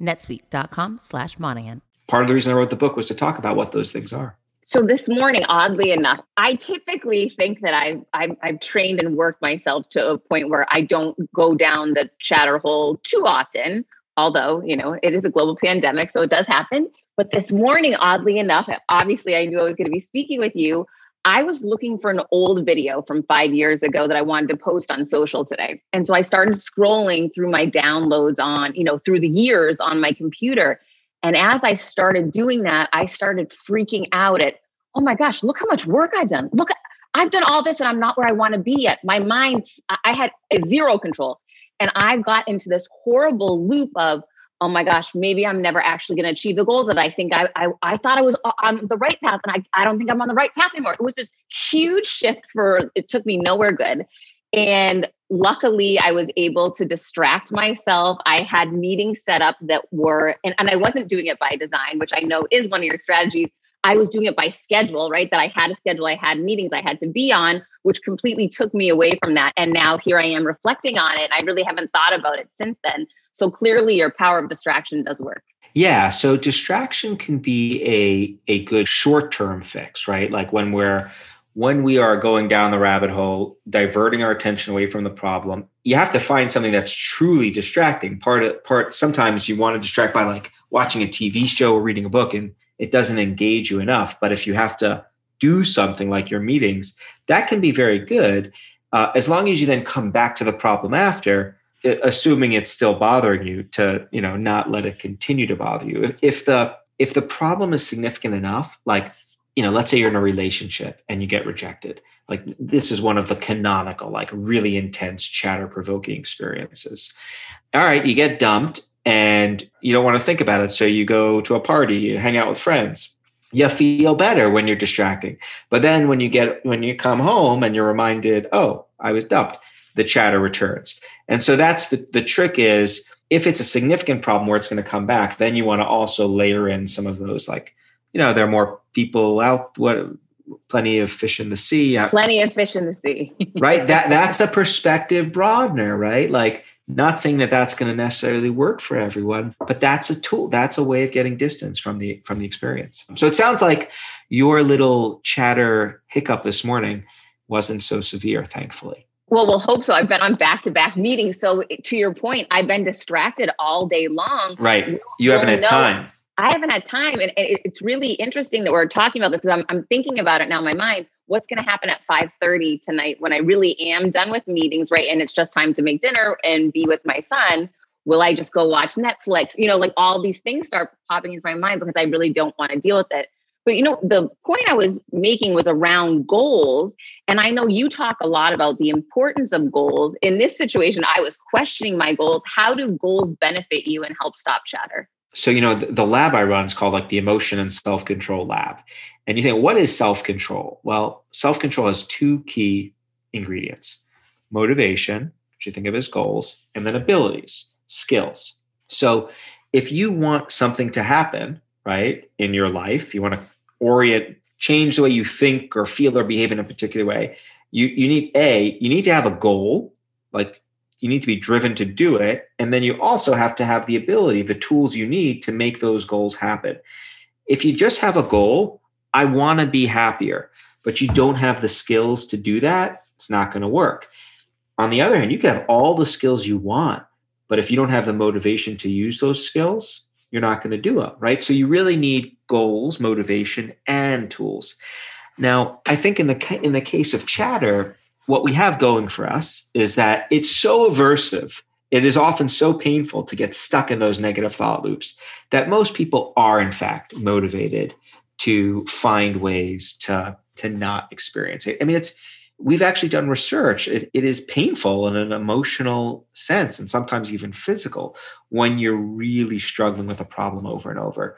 netsuite.com slash Monahan. Part of the reason I wrote the book was to talk about what those things are. So this morning, oddly enough, I typically think that I've, I've, I've trained and worked myself to a point where I don't go down the chatter hole too often. Although you know it is a global pandemic, so it does happen. But this morning, oddly enough, obviously I knew I was going to be speaking with you. I was looking for an old video from five years ago that I wanted to post on social today. And so I started scrolling through my downloads on, you know, through the years on my computer. And as I started doing that, I started freaking out at, oh my gosh, look how much work I've done. Look, I've done all this and I'm not where I want to be yet. My mind, I had zero control. And I got into this horrible loop of, oh my gosh, maybe I'm never actually going to achieve the goals that I think I, I, I thought I was on the right path. And I, I don't think I'm on the right path anymore. It was this huge shift for, it took me nowhere good. And luckily, I was able to distract myself. I had meetings set up that were, and, and I wasn't doing it by design, which I know is one of your strategies. I was doing it by schedule, right? That I had a schedule, I had meetings I had to be on, which completely took me away from that. And now here I am reflecting on it. I really haven't thought about it since then. So clearly, your power of distraction does work. Yeah. So distraction can be a, a good short term fix, right? Like when we're when we are going down the rabbit hole, diverting our attention away from the problem, you have to find something that's truly distracting. Part of part sometimes you want to distract by like watching a TV show or reading a book and it doesn't engage you enough. But if you have to do something like your meetings, that can be very good. Uh, as long as you then come back to the problem after, assuming it's still bothering you, to you know not let it continue to bother you. If, if the if the problem is significant enough, like you know, let's say you're in a relationship and you get rejected. Like this is one of the canonical, like really intense chatter provoking experiences. All right, you get dumped and you don't want to think about it. So you go to a party, you hang out with friends. You feel better when you're distracting. But then when you get when you come home and you're reminded, oh, I was dumped, the chatter returns. And so that's the, the trick is if it's a significant problem where it's going to come back, then you want to also layer in some of those like, you know, there are more people out what plenty of fish in the sea. Plenty of fish in the sea. right? That that's a perspective broadener, right? Like not saying that that's going to necessarily work for everyone, but that's a tool. That's a way of getting distance from the from the experience. So it sounds like your little chatter hiccup this morning wasn't so severe, thankfully. Well, we'll hope so. I've been on back to back meetings. So, to your point, I've been distracted all day long. Right. You haven't had time. I haven't had time. And it's really interesting that we're talking about this because I'm, I'm thinking about it now in my mind. What's going to happen at 5:30 tonight when I really am done with meetings, right? And it's just time to make dinner and be with my son. Will I just go watch Netflix? You know, like all these things start popping into my mind because I really don't want to deal with it. But you know, the point I was making was around goals. And I know you talk a lot about the importance of goals. In this situation, I was questioning my goals. How do goals benefit you and help stop chatter? So, you know, the, the lab I run is called like the Emotion and Self Control Lab. And you think, what is self control? Well, self control has two key ingredients motivation, which you think of as goals, and then abilities, skills. So, if you want something to happen, right, in your life, you want to orient, change the way you think or feel or behave in a particular way, you, you need A, you need to have a goal, like you need to be driven to do it. And then you also have to have the ability, the tools you need to make those goals happen. If you just have a goal, I want to be happier, but you don't have the skills to do that, it's not going to work. On the other hand, you can have all the skills you want, but if you don't have the motivation to use those skills, you're not going to do them, right? So you really need goals, motivation, and tools. Now, I think in the in the case of chatter, what we have going for us is that it's so aversive. It is often so painful to get stuck in those negative thought loops that most people are, in fact, motivated to find ways to to not experience it. I mean, it's we've actually done research. It, it is painful in an emotional sense, and sometimes even physical, when you're really struggling with a problem over and over.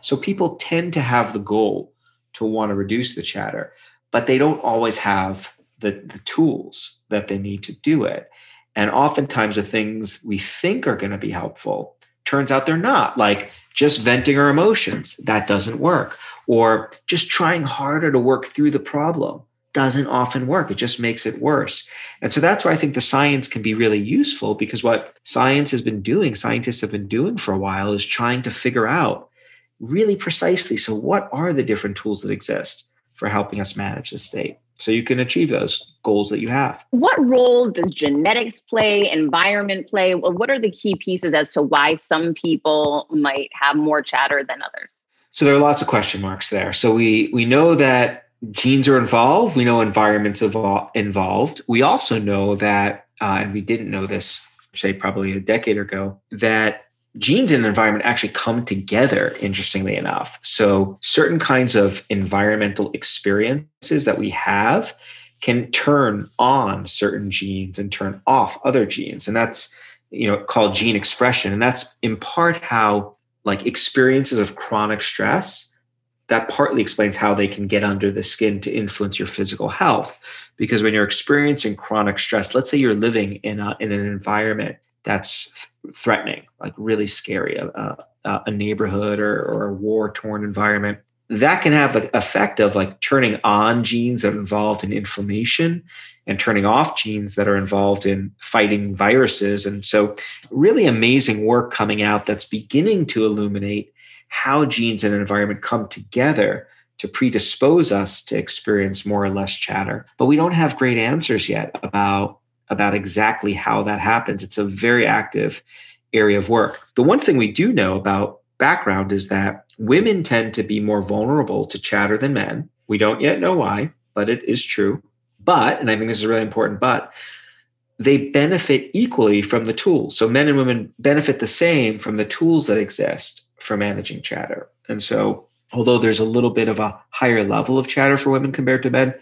So people tend to have the goal to want to reduce the chatter, but they don't always have the, the tools that they need to do it. And oftentimes, the things we think are going to be helpful turns out they're not, like just venting our emotions. That doesn't work. Or just trying harder to work through the problem doesn't often work. It just makes it worse. And so that's where I think the science can be really useful because what science has been doing, scientists have been doing for a while, is trying to figure out really precisely so, what are the different tools that exist for helping us manage the state? So you can achieve those goals that you have. What role does genetics play, environment play? What are the key pieces as to why some people might have more chatter than others? So there are lots of question marks there. So we we know that genes are involved. We know environments evol- involved. We also know that, uh, and we didn't know this, say probably a decade ago, that genes and environment actually come together, interestingly enough. So, certain kinds of environmental experiences that we have can turn on certain genes and turn off other genes. And that's, you know, called gene expression. And that's in part how, like, experiences of chronic stress that partly explains how they can get under the skin to influence your physical health. Because when you're experiencing chronic stress, let's say you're living in a, in an environment that's threatening, like really scary, a, a, a neighborhood or, or a war torn environment. That can have the effect of like turning on genes that are involved in inflammation and turning off genes that are involved in fighting viruses. And so, really amazing work coming out that's beginning to illuminate how genes and environment come together to predispose us to experience more or less chatter. But we don't have great answers yet about about exactly how that happens. It's a very active area of work. The one thing we do know about background is that women tend to be more vulnerable to chatter than men. We don't yet know why, but it is true. But, and I think this is really important, but they benefit equally from the tools. So men and women benefit the same from the tools that exist for managing chatter. And so, although there's a little bit of a higher level of chatter for women compared to men,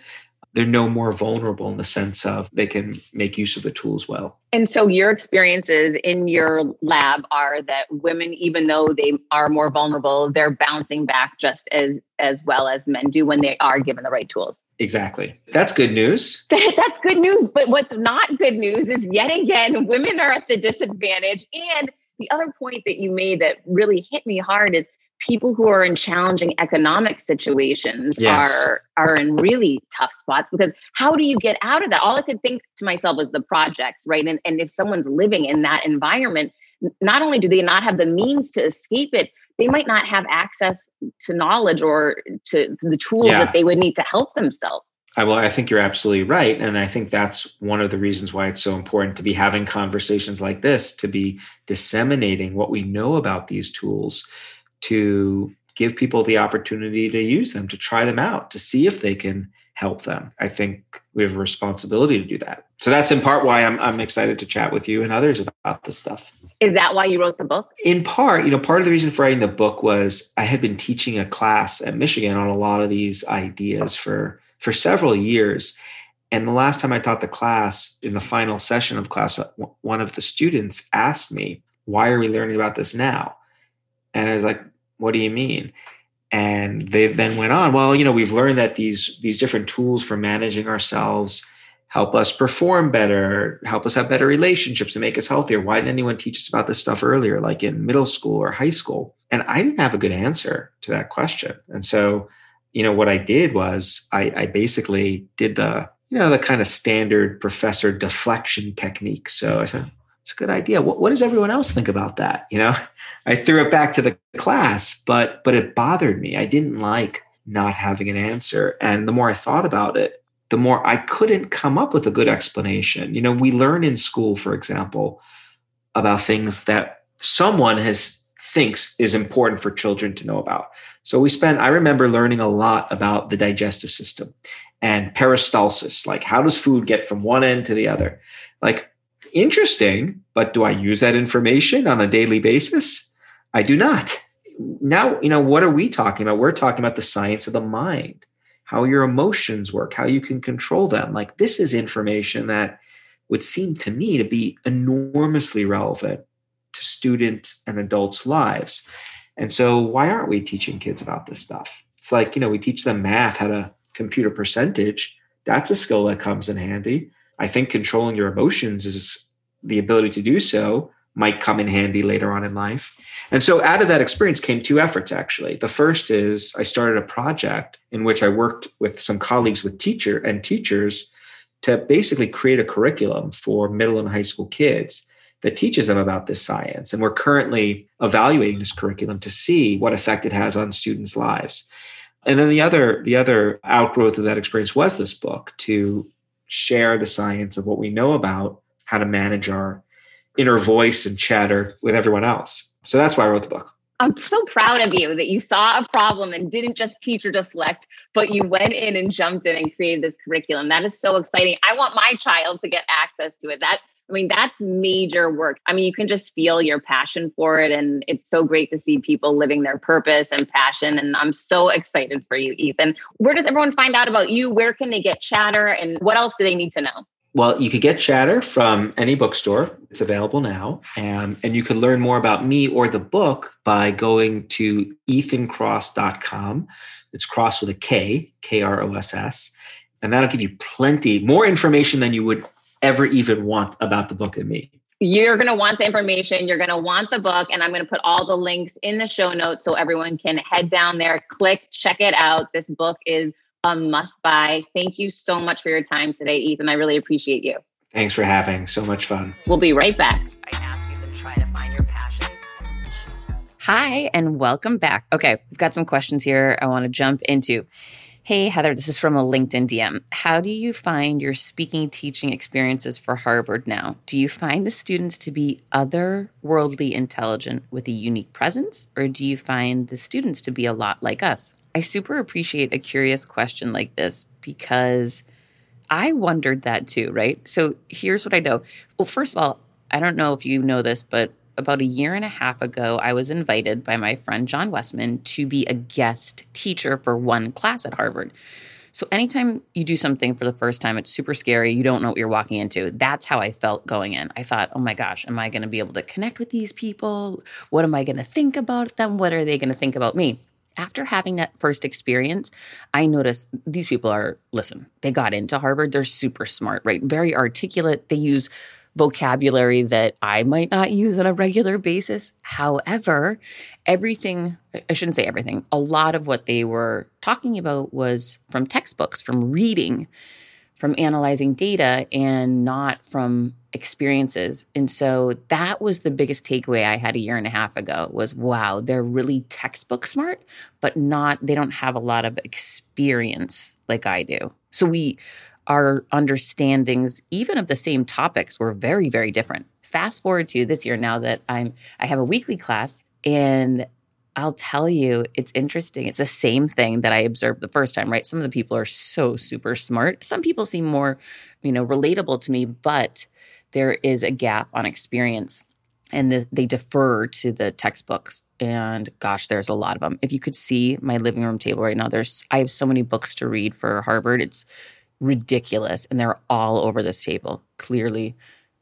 they're no more vulnerable in the sense of they can make use of the tools well. And so your experiences in your lab are that women, even though they are more vulnerable, they're bouncing back just as as well as men do when they are given the right tools. Exactly. That's good news. That's good news. But what's not good news is yet again, women are at the disadvantage. And the other point that you made that really hit me hard is people who are in challenging economic situations yes. are are in really tough spots because how do you get out of that all i could think to myself was the projects right and, and if someone's living in that environment not only do they not have the means to escape it they might not have access to knowledge or to, the tools yeah. that they would need to help themselves I, well, I think you're absolutely right. And I think that's one of the reasons why it's so important to be having conversations like this, to be disseminating what we know about these tools to give people the opportunity to use them, to try them out, to see if they can help them. I think we have a responsibility to do that. So that's in part why I'm, I'm excited to chat with you and others about this stuff. Is that why you wrote the book? In part, you know, part of the reason for writing the book was I had been teaching a class at Michigan on a lot of these ideas for for several years. And the last time I taught the class, in the final session of class, uh, one of the students asked me, "Why are we learning about this now?" And I was like, what do you mean? And they then went on, well, you know, we've learned that these these different tools for managing ourselves help us perform better, help us have better relationships and make us healthier. Why didn't anyone teach us about this stuff earlier, like in middle school or high school? And I didn't have a good answer to that question. And so, you know, what I did was I, I basically did the, you know, the kind of standard professor deflection technique. So I said, it's a good idea. What, what does everyone else think about that? You know, I threw it back to the class, but but it bothered me. I didn't like not having an answer. And the more I thought about it, the more I couldn't come up with a good explanation. You know, we learn in school, for example, about things that someone has thinks is important for children to know about. So we spent, I remember learning a lot about the digestive system and peristalsis, like how does food get from one end to the other? Like interesting, but do I use that information on a daily basis? I do not. Now, you know, what are we talking about? We're talking about the science of the mind, how your emotions work, how you can control them. Like this is information that would seem to me to be enormously relevant to student and adults' lives. And so, why aren't we teaching kids about this stuff? It's like, you know, we teach them math, how to compute a percentage. That's a skill that comes in handy. I think controlling your emotions is the ability to do so might come in handy later on in life. And so out of that experience came two efforts actually. The first is I started a project in which I worked with some colleagues with teacher and teachers to basically create a curriculum for middle and high school kids that teaches them about this science. And we're currently evaluating this curriculum to see what effect it has on students' lives. And then the other the other outgrowth of that experience was this book to share the science of what we know about how to manage our inner voice and chatter with everyone else. So that's why I wrote the book. I'm so proud of you that you saw a problem and didn't just teach or deflect, but you went in and jumped in and created this curriculum. That is so exciting. I want my child to get access to it. That I mean, that's major work. I mean, you can just feel your passion for it. And it's so great to see people living their purpose and passion. And I'm so excited for you, Ethan. Where does everyone find out about you? Where can they get chatter? And what else do they need to know? Well, you could get Chatter from any bookstore. It's available now. And, and you can learn more about me or the book by going to ethankross.com. It's cross with a K, K R O S S. And that'll give you plenty more information than you would ever even want about the book and me. You're going to want the information. You're going to want the book. And I'm going to put all the links in the show notes so everyone can head down there, click, check it out. This book is a must buy. Thank you so much for your time today, Ethan. I really appreciate you. Thanks for having. So much fun. We'll be right back. Hi, and welcome back. Okay, we've got some questions here I want to jump into. Hey, Heather, this is from a LinkedIn DM. How do you find your speaking teaching experiences for Harvard now? Do you find the students to be otherworldly intelligent with a unique presence, or do you find the students to be a lot like us? I super appreciate a curious question like this because I wondered that too, right? So here's what I know. Well, first of all, I don't know if you know this, but about a year and a half ago, I was invited by my friend John Westman to be a guest teacher for one class at Harvard. So, anytime you do something for the first time, it's super scary. You don't know what you're walking into. That's how I felt going in. I thought, oh my gosh, am I going to be able to connect with these people? What am I going to think about them? What are they going to think about me? After having that first experience, I noticed these people are, listen, they got into Harvard. They're super smart, right? Very articulate. They use vocabulary that I might not use on a regular basis. However, everything, I shouldn't say everything, a lot of what they were talking about was from textbooks, from reading, from analyzing data, and not from experiences. And so that was the biggest takeaway I had a year and a half ago was wow, they're really textbook smart, but not, they don't have a lot of experience like I do. So we, our understandings, even of the same topics, were very, very different. Fast forward to this year now that I'm I have a weekly class and I'll tell you, it's interesting. It's the same thing that I observed the first time, right? Some of the people are so super smart. Some people seem more, you know, relatable to me, but there is a gap on experience and the, they defer to the textbooks and gosh there's a lot of them if you could see my living room table right now there's i have so many books to read for harvard it's ridiculous and they're all over this table. Clearly,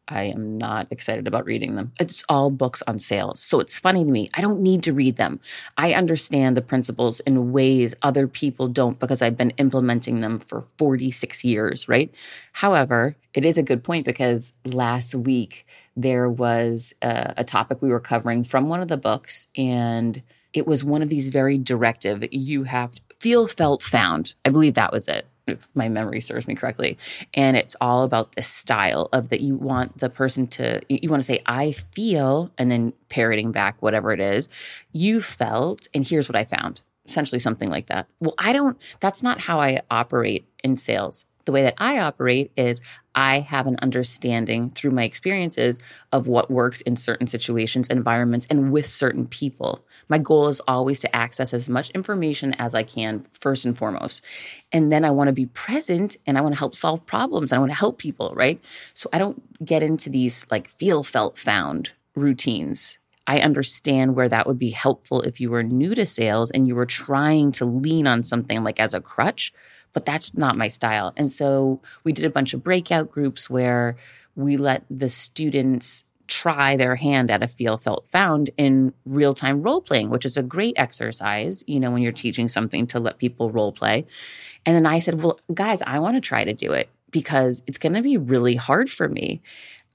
I am not excited about reading them. It's all books on sales. So it's funny to me. I don't need to read them. I understand the principles in ways other people don't because I've been implementing them for 46 years, right? However, it is a good point because last week there was a, a topic we were covering from one of the books and it was one of these very directive you have feel felt found i believe that was it if my memory serves me correctly. And it's all about the style of that you want the person to, you want to say, I feel, and then parroting back whatever it is, you felt, and here's what I found. Essentially something like that. Well, I don't, that's not how I operate in sales. The way that I operate is I have an understanding through my experiences of what works in certain situations, environments, and with certain people. My goal is always to access as much information as I can, first and foremost. And then I want to be present and I want to help solve problems. I want to help people, right? So I don't get into these like feel, felt, found routines. I understand where that would be helpful if you were new to sales and you were trying to lean on something like as a crutch but that's not my style. And so we did a bunch of breakout groups where we let the students try their hand at a feel felt found in real time role playing which is a great exercise you know when you're teaching something to let people role play and then i said well guys i want to try to do it because it's going to be really hard for me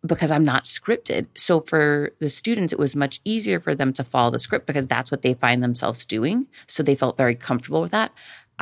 because I'm not scripted. So for the students, it was much easier for them to follow the script because that's what they find themselves doing. So they felt very comfortable with that.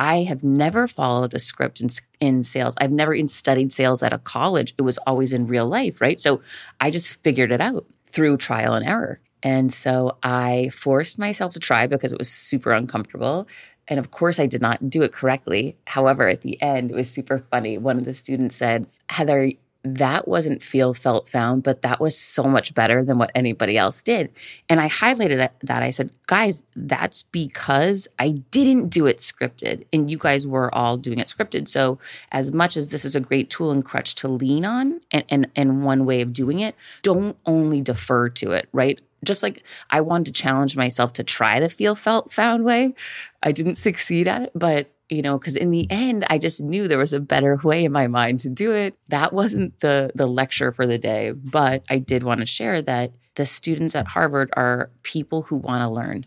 I have never followed a script in, in sales. I've never even studied sales at a college. It was always in real life, right? So I just figured it out through trial and error. And so I forced myself to try because it was super uncomfortable. And of course, I did not do it correctly. However, at the end, it was super funny. One of the students said, Heather, that wasn't feel felt found but that was so much better than what anybody else did. And i highlighted that i said guys that's because i didn't do it scripted and you guys were all doing it scripted. So as much as this is a great tool and crutch to lean on and and, and one way of doing it don't only defer to it right? Just like I wanted to challenge myself to try the feel felt found way. I didn't succeed at it, but you know because in the end i just knew there was a better way in my mind to do it. That wasn't the the lecture for the day but i did want to share that the students at harvard are people who want to learn.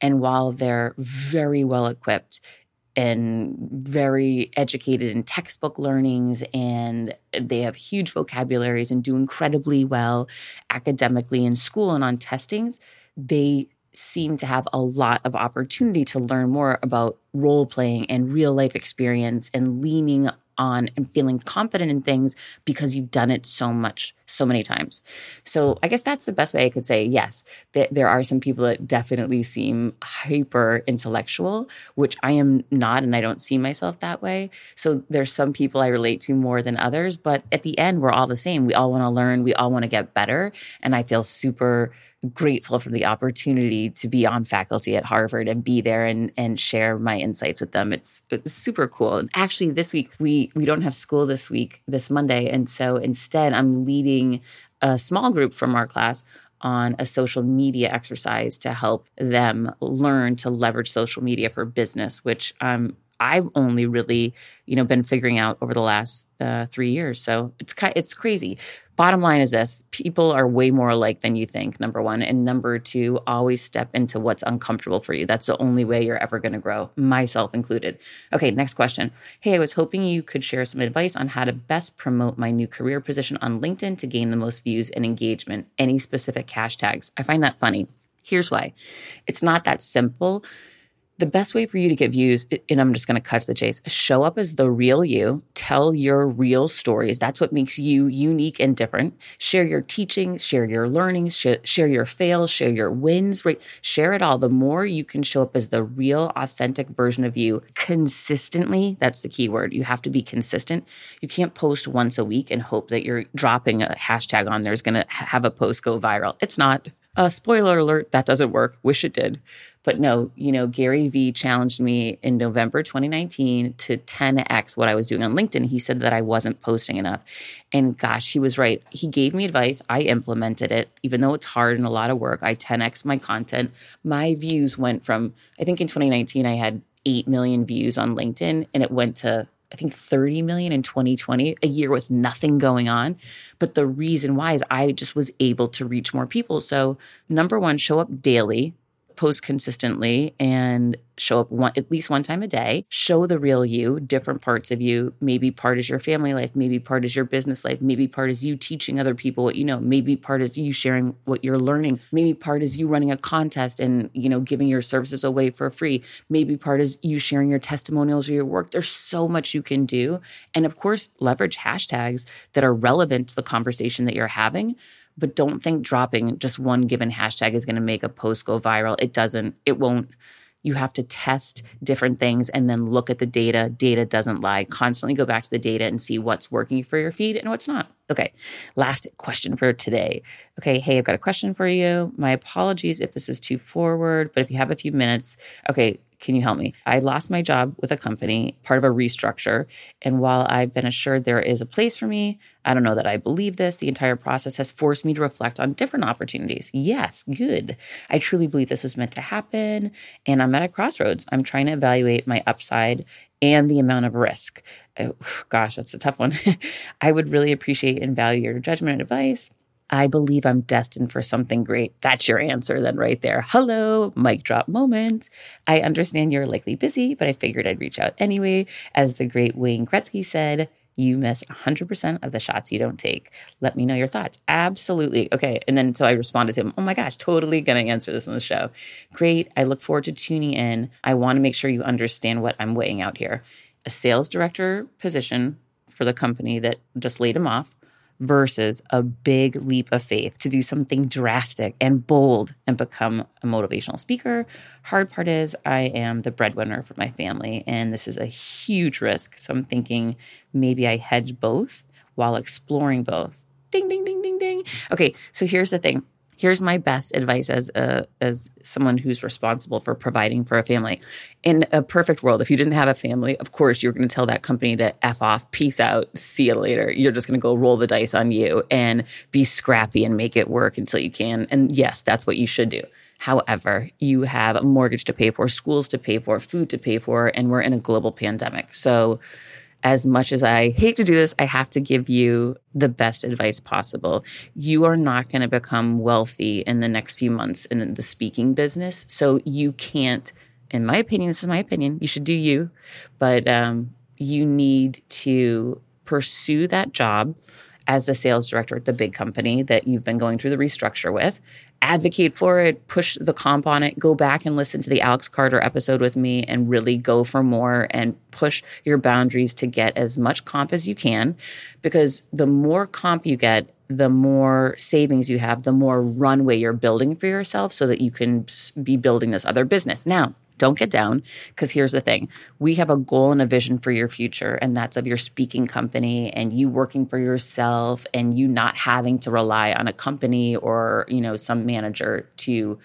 And while they're very well equipped and very educated in textbook learnings and they have huge vocabularies and do incredibly well academically in school and on testings they seem to have a lot of opportunity to learn more about role playing and real life experience and leaning on and feeling confident in things because you've done it so much, so many times. So I guess that's the best way I could say yes. That there are some people that definitely seem hyper intellectual, which I am not, and I don't see myself that way. So there's some people I relate to more than others, but at the end, we're all the same. We all want to learn, we all want to get better, and I feel super grateful for the opportunity to be on faculty at Harvard and be there and and share my insights with them. It's, it's super cool. Actually, this week we we don't have school this week, this Monday, and so instead I'm leading a small group from our class on a social media exercise to help them learn to leverage social media for business, which um, I've only really, you know, been figuring out over the last uh, three years. So it's it's crazy. Bottom line is this people are way more alike than you think, number one. And number two, always step into what's uncomfortable for you. That's the only way you're ever going to grow, myself included. Okay, next question. Hey, I was hoping you could share some advice on how to best promote my new career position on LinkedIn to gain the most views and engagement. Any specific hashtags? I find that funny. Here's why it's not that simple the best way for you to get views, and I'm just going to cut to the chase, show up as the real you, tell your real stories. That's what makes you unique and different. Share your teachings, share your learnings, share your fails, share your wins, right? Share it all. The more you can show up as the real, authentic version of you consistently, that's the key word. You have to be consistent. You can't post once a week and hope that you're dropping a hashtag on there is going to have a post go viral. It's not. Uh, spoiler alert, that doesn't work. Wish it did. But no, you know, Gary Vee challenged me in November 2019 to 10x what I was doing on LinkedIn. He said that I wasn't posting enough. And gosh, he was right. He gave me advice. I implemented it, even though it's hard and a lot of work. I 10x my content. My views went from, I think in 2019, I had 8 million views on LinkedIn and it went to I think 30 million in 2020, a year with nothing going on. But the reason why is I just was able to reach more people. So, number one, show up daily post consistently and show up one at least one time a day show the real you different parts of you. Maybe part is your family life maybe part is your business life maybe part is you teaching other people what you know maybe part is you sharing what you're learning maybe part is you running a contest and you know giving your services away for free maybe part is you sharing your testimonials or your work. There's so much you can do. And of course leverage hashtags that are relevant to the conversation that you're having but don't think dropping just one given hashtag is going to make a post go viral. It doesn't, it won't, You have to test different things and then look at the data. Data doesn't lie. Constantly go back to the data and see what's working for your feed and what's not. Okay, last question for today. Okay, hey, I've got a question for you. My apologies if this is too forward, but if you have a few minutes, okay, can you help me? I lost my job with a company, part of a restructure. And while I've been assured there is a place for me, I don't know that I believe this. The entire process has forced me to reflect on different opportunities. Yes, good. I truly believe this was meant to happen. And I'm at a crossroads. I'm trying to evaluate my upside and the amount of risk. Oh, gosh, that's a tough one. I would really appreciate and value your judgment and advice. I believe I'm destined for something great. That's your answer, then, right there. Hello, mic drop moment. I understand you're likely busy, but I figured I'd reach out anyway. As the great Wayne Gretzky said, you miss 100% of the shots you don't take. Let me know your thoughts. Absolutely. Okay. And then so I responded to him, Oh my gosh, totally going to answer this on the show. Great. I look forward to tuning in. I want to make sure you understand what I'm weighing out here. A sales director position for the company that just laid him off versus a big leap of faith to do something drastic and bold and become a motivational speaker. Hard part is, I am the breadwinner for my family, and this is a huge risk. So I'm thinking maybe I hedge both while exploring both. Ding, ding, ding, ding, ding. Okay, so here's the thing here's my best advice as a as someone who's responsible for providing for a family. In a perfect world, if you didn't have a family, of course you're going to tell that company to f off, peace out, see you later. You're just going to go roll the dice on you and be scrappy and make it work until you can. And yes, that's what you should do. However, you have a mortgage to pay for, schools to pay for, food to pay for, and we're in a global pandemic. So as much as I hate to do this, I have to give you the best advice possible. You are not going to become wealthy in the next few months in the speaking business. So you can't, in my opinion, this is my opinion, you should do you, but um, you need to pursue that job as the sales director at the big company that you've been going through the restructure with advocate for it, push the comp on it, go back and listen to the Alex Carter episode with me and really go for more and push your boundaries to get as much comp as you can. Because the more comp you get, the more savings you have, the more runway you're building for yourself so that you can be building this other business. Now, don't get down because here's the thing. We have a goal and a vision for your future and that's of your speaking company and you working for yourself and you not having to rely on a company or you know some manager to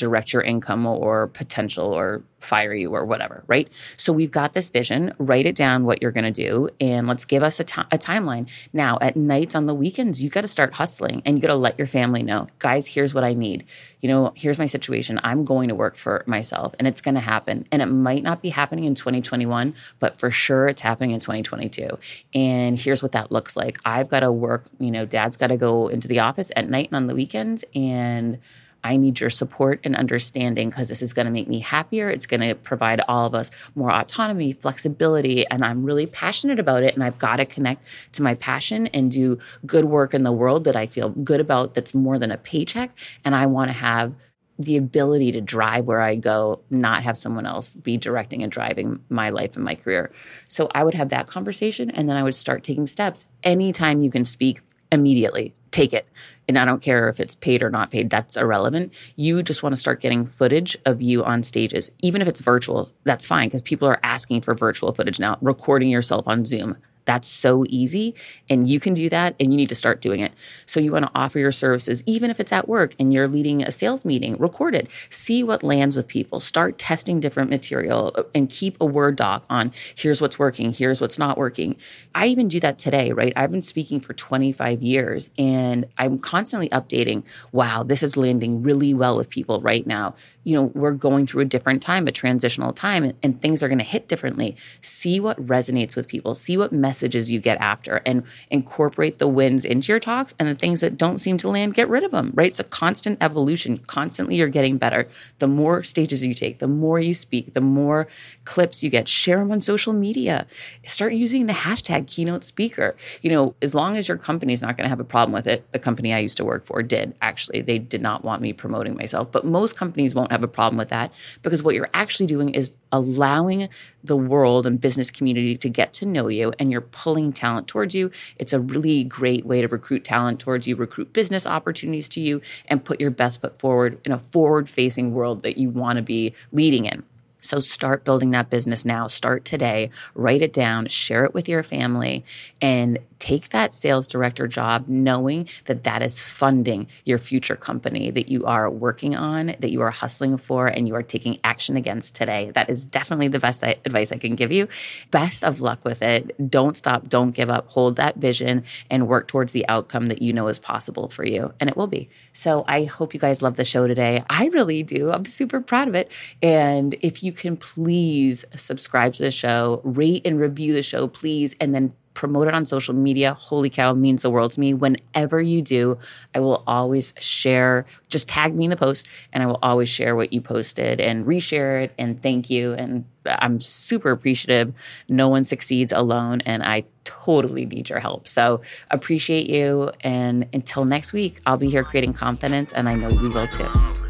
direct your income or potential or fire you or whatever, right? So we've got this vision, write it down what you're going to do, and let's give us a, t- a timeline. Now, at nights on the weekends, you got to start hustling and you got to let your family know, guys, here's what I need. You know, here's my situation. I'm going to work for myself and it's going to happen. And it might not be happening in 2021, but for sure it's happening in 2022. And here's what that looks like. I've got to work, you know, dad's got to go into the office at night and on the weekends and I need your support and understanding because this is going to make me happier. It's going to provide all of us more autonomy, flexibility, and I'm really passionate about it. And I've got to connect to my passion and do good work in the world that I feel good about that's more than a paycheck. And I want to have the ability to drive where I go, not have someone else be directing and driving my life and my career. So I would have that conversation and then I would start taking steps. Anytime you can speak, immediately. Take it. And I don't care if it's paid or not paid, that's irrelevant. You just want to start getting footage of you on stages. Even if it's virtual, that's fine because people are asking for virtual footage now, recording yourself on Zoom. That's so easy. And you can do that and you need to start doing it. So you want to offer your services, even if it's at work and you're leading a sales meeting, record it. See what lands with people. Start testing different material uh, and keep a Word doc on here's what's working, here's what's not working. I even do that today, right? I've been speaking for 25 years and I'm constantly updating. Wow, this is landing really well with people right now you know, we're going through a different time, a transitional time, and, and things are going to hit differently. See what resonates with people, see what messages you get after, and incorporate the wins into your talks. And the things that don't seem to land, get rid of them, right? It's a constant evolution. Constantly, you're getting better. The more stages you take, the more you speak, the more clips you get. Share them on social media. Start using the hashtag keynote speaker. You know, as long as your company's not going to have a problem with it, the company I used to work for did actually. They did not want me promoting myself, but most companies won't have a problem with that because what you're actually doing is allowing the world and business community to get to know you and you're pulling talent towards you. It's a really great way to recruit talent towards you, recruit business opportunities to you, and put your best foot forward in a forward facing world that you want to be leading in. So start building that business now. Start today. Write it down, share it with your family, and take that sales director job knowing that that is funding your future company that you are working on, that you are hustling for, and you are taking action against today. That is definitely the best advice I can give you. Best of luck with it. Don't stop. Don't give up. Hold that vision and work towards the outcome that you know is possible for you. And it will be. So I hope you guys love the show today. I really do. I'm super proud of it. And if you can please subscribe to the show, rate and review the show, please, and then promote it on social media. Holy cow, means the world to me. Whenever you do, I will always share, just tag me in the post, and I will always share what you posted and reshare it and thank you. And I'm super appreciative. No one succeeds alone, and I totally need your help. So appreciate you. And until next week, I'll be here creating confidence, and I know you will too.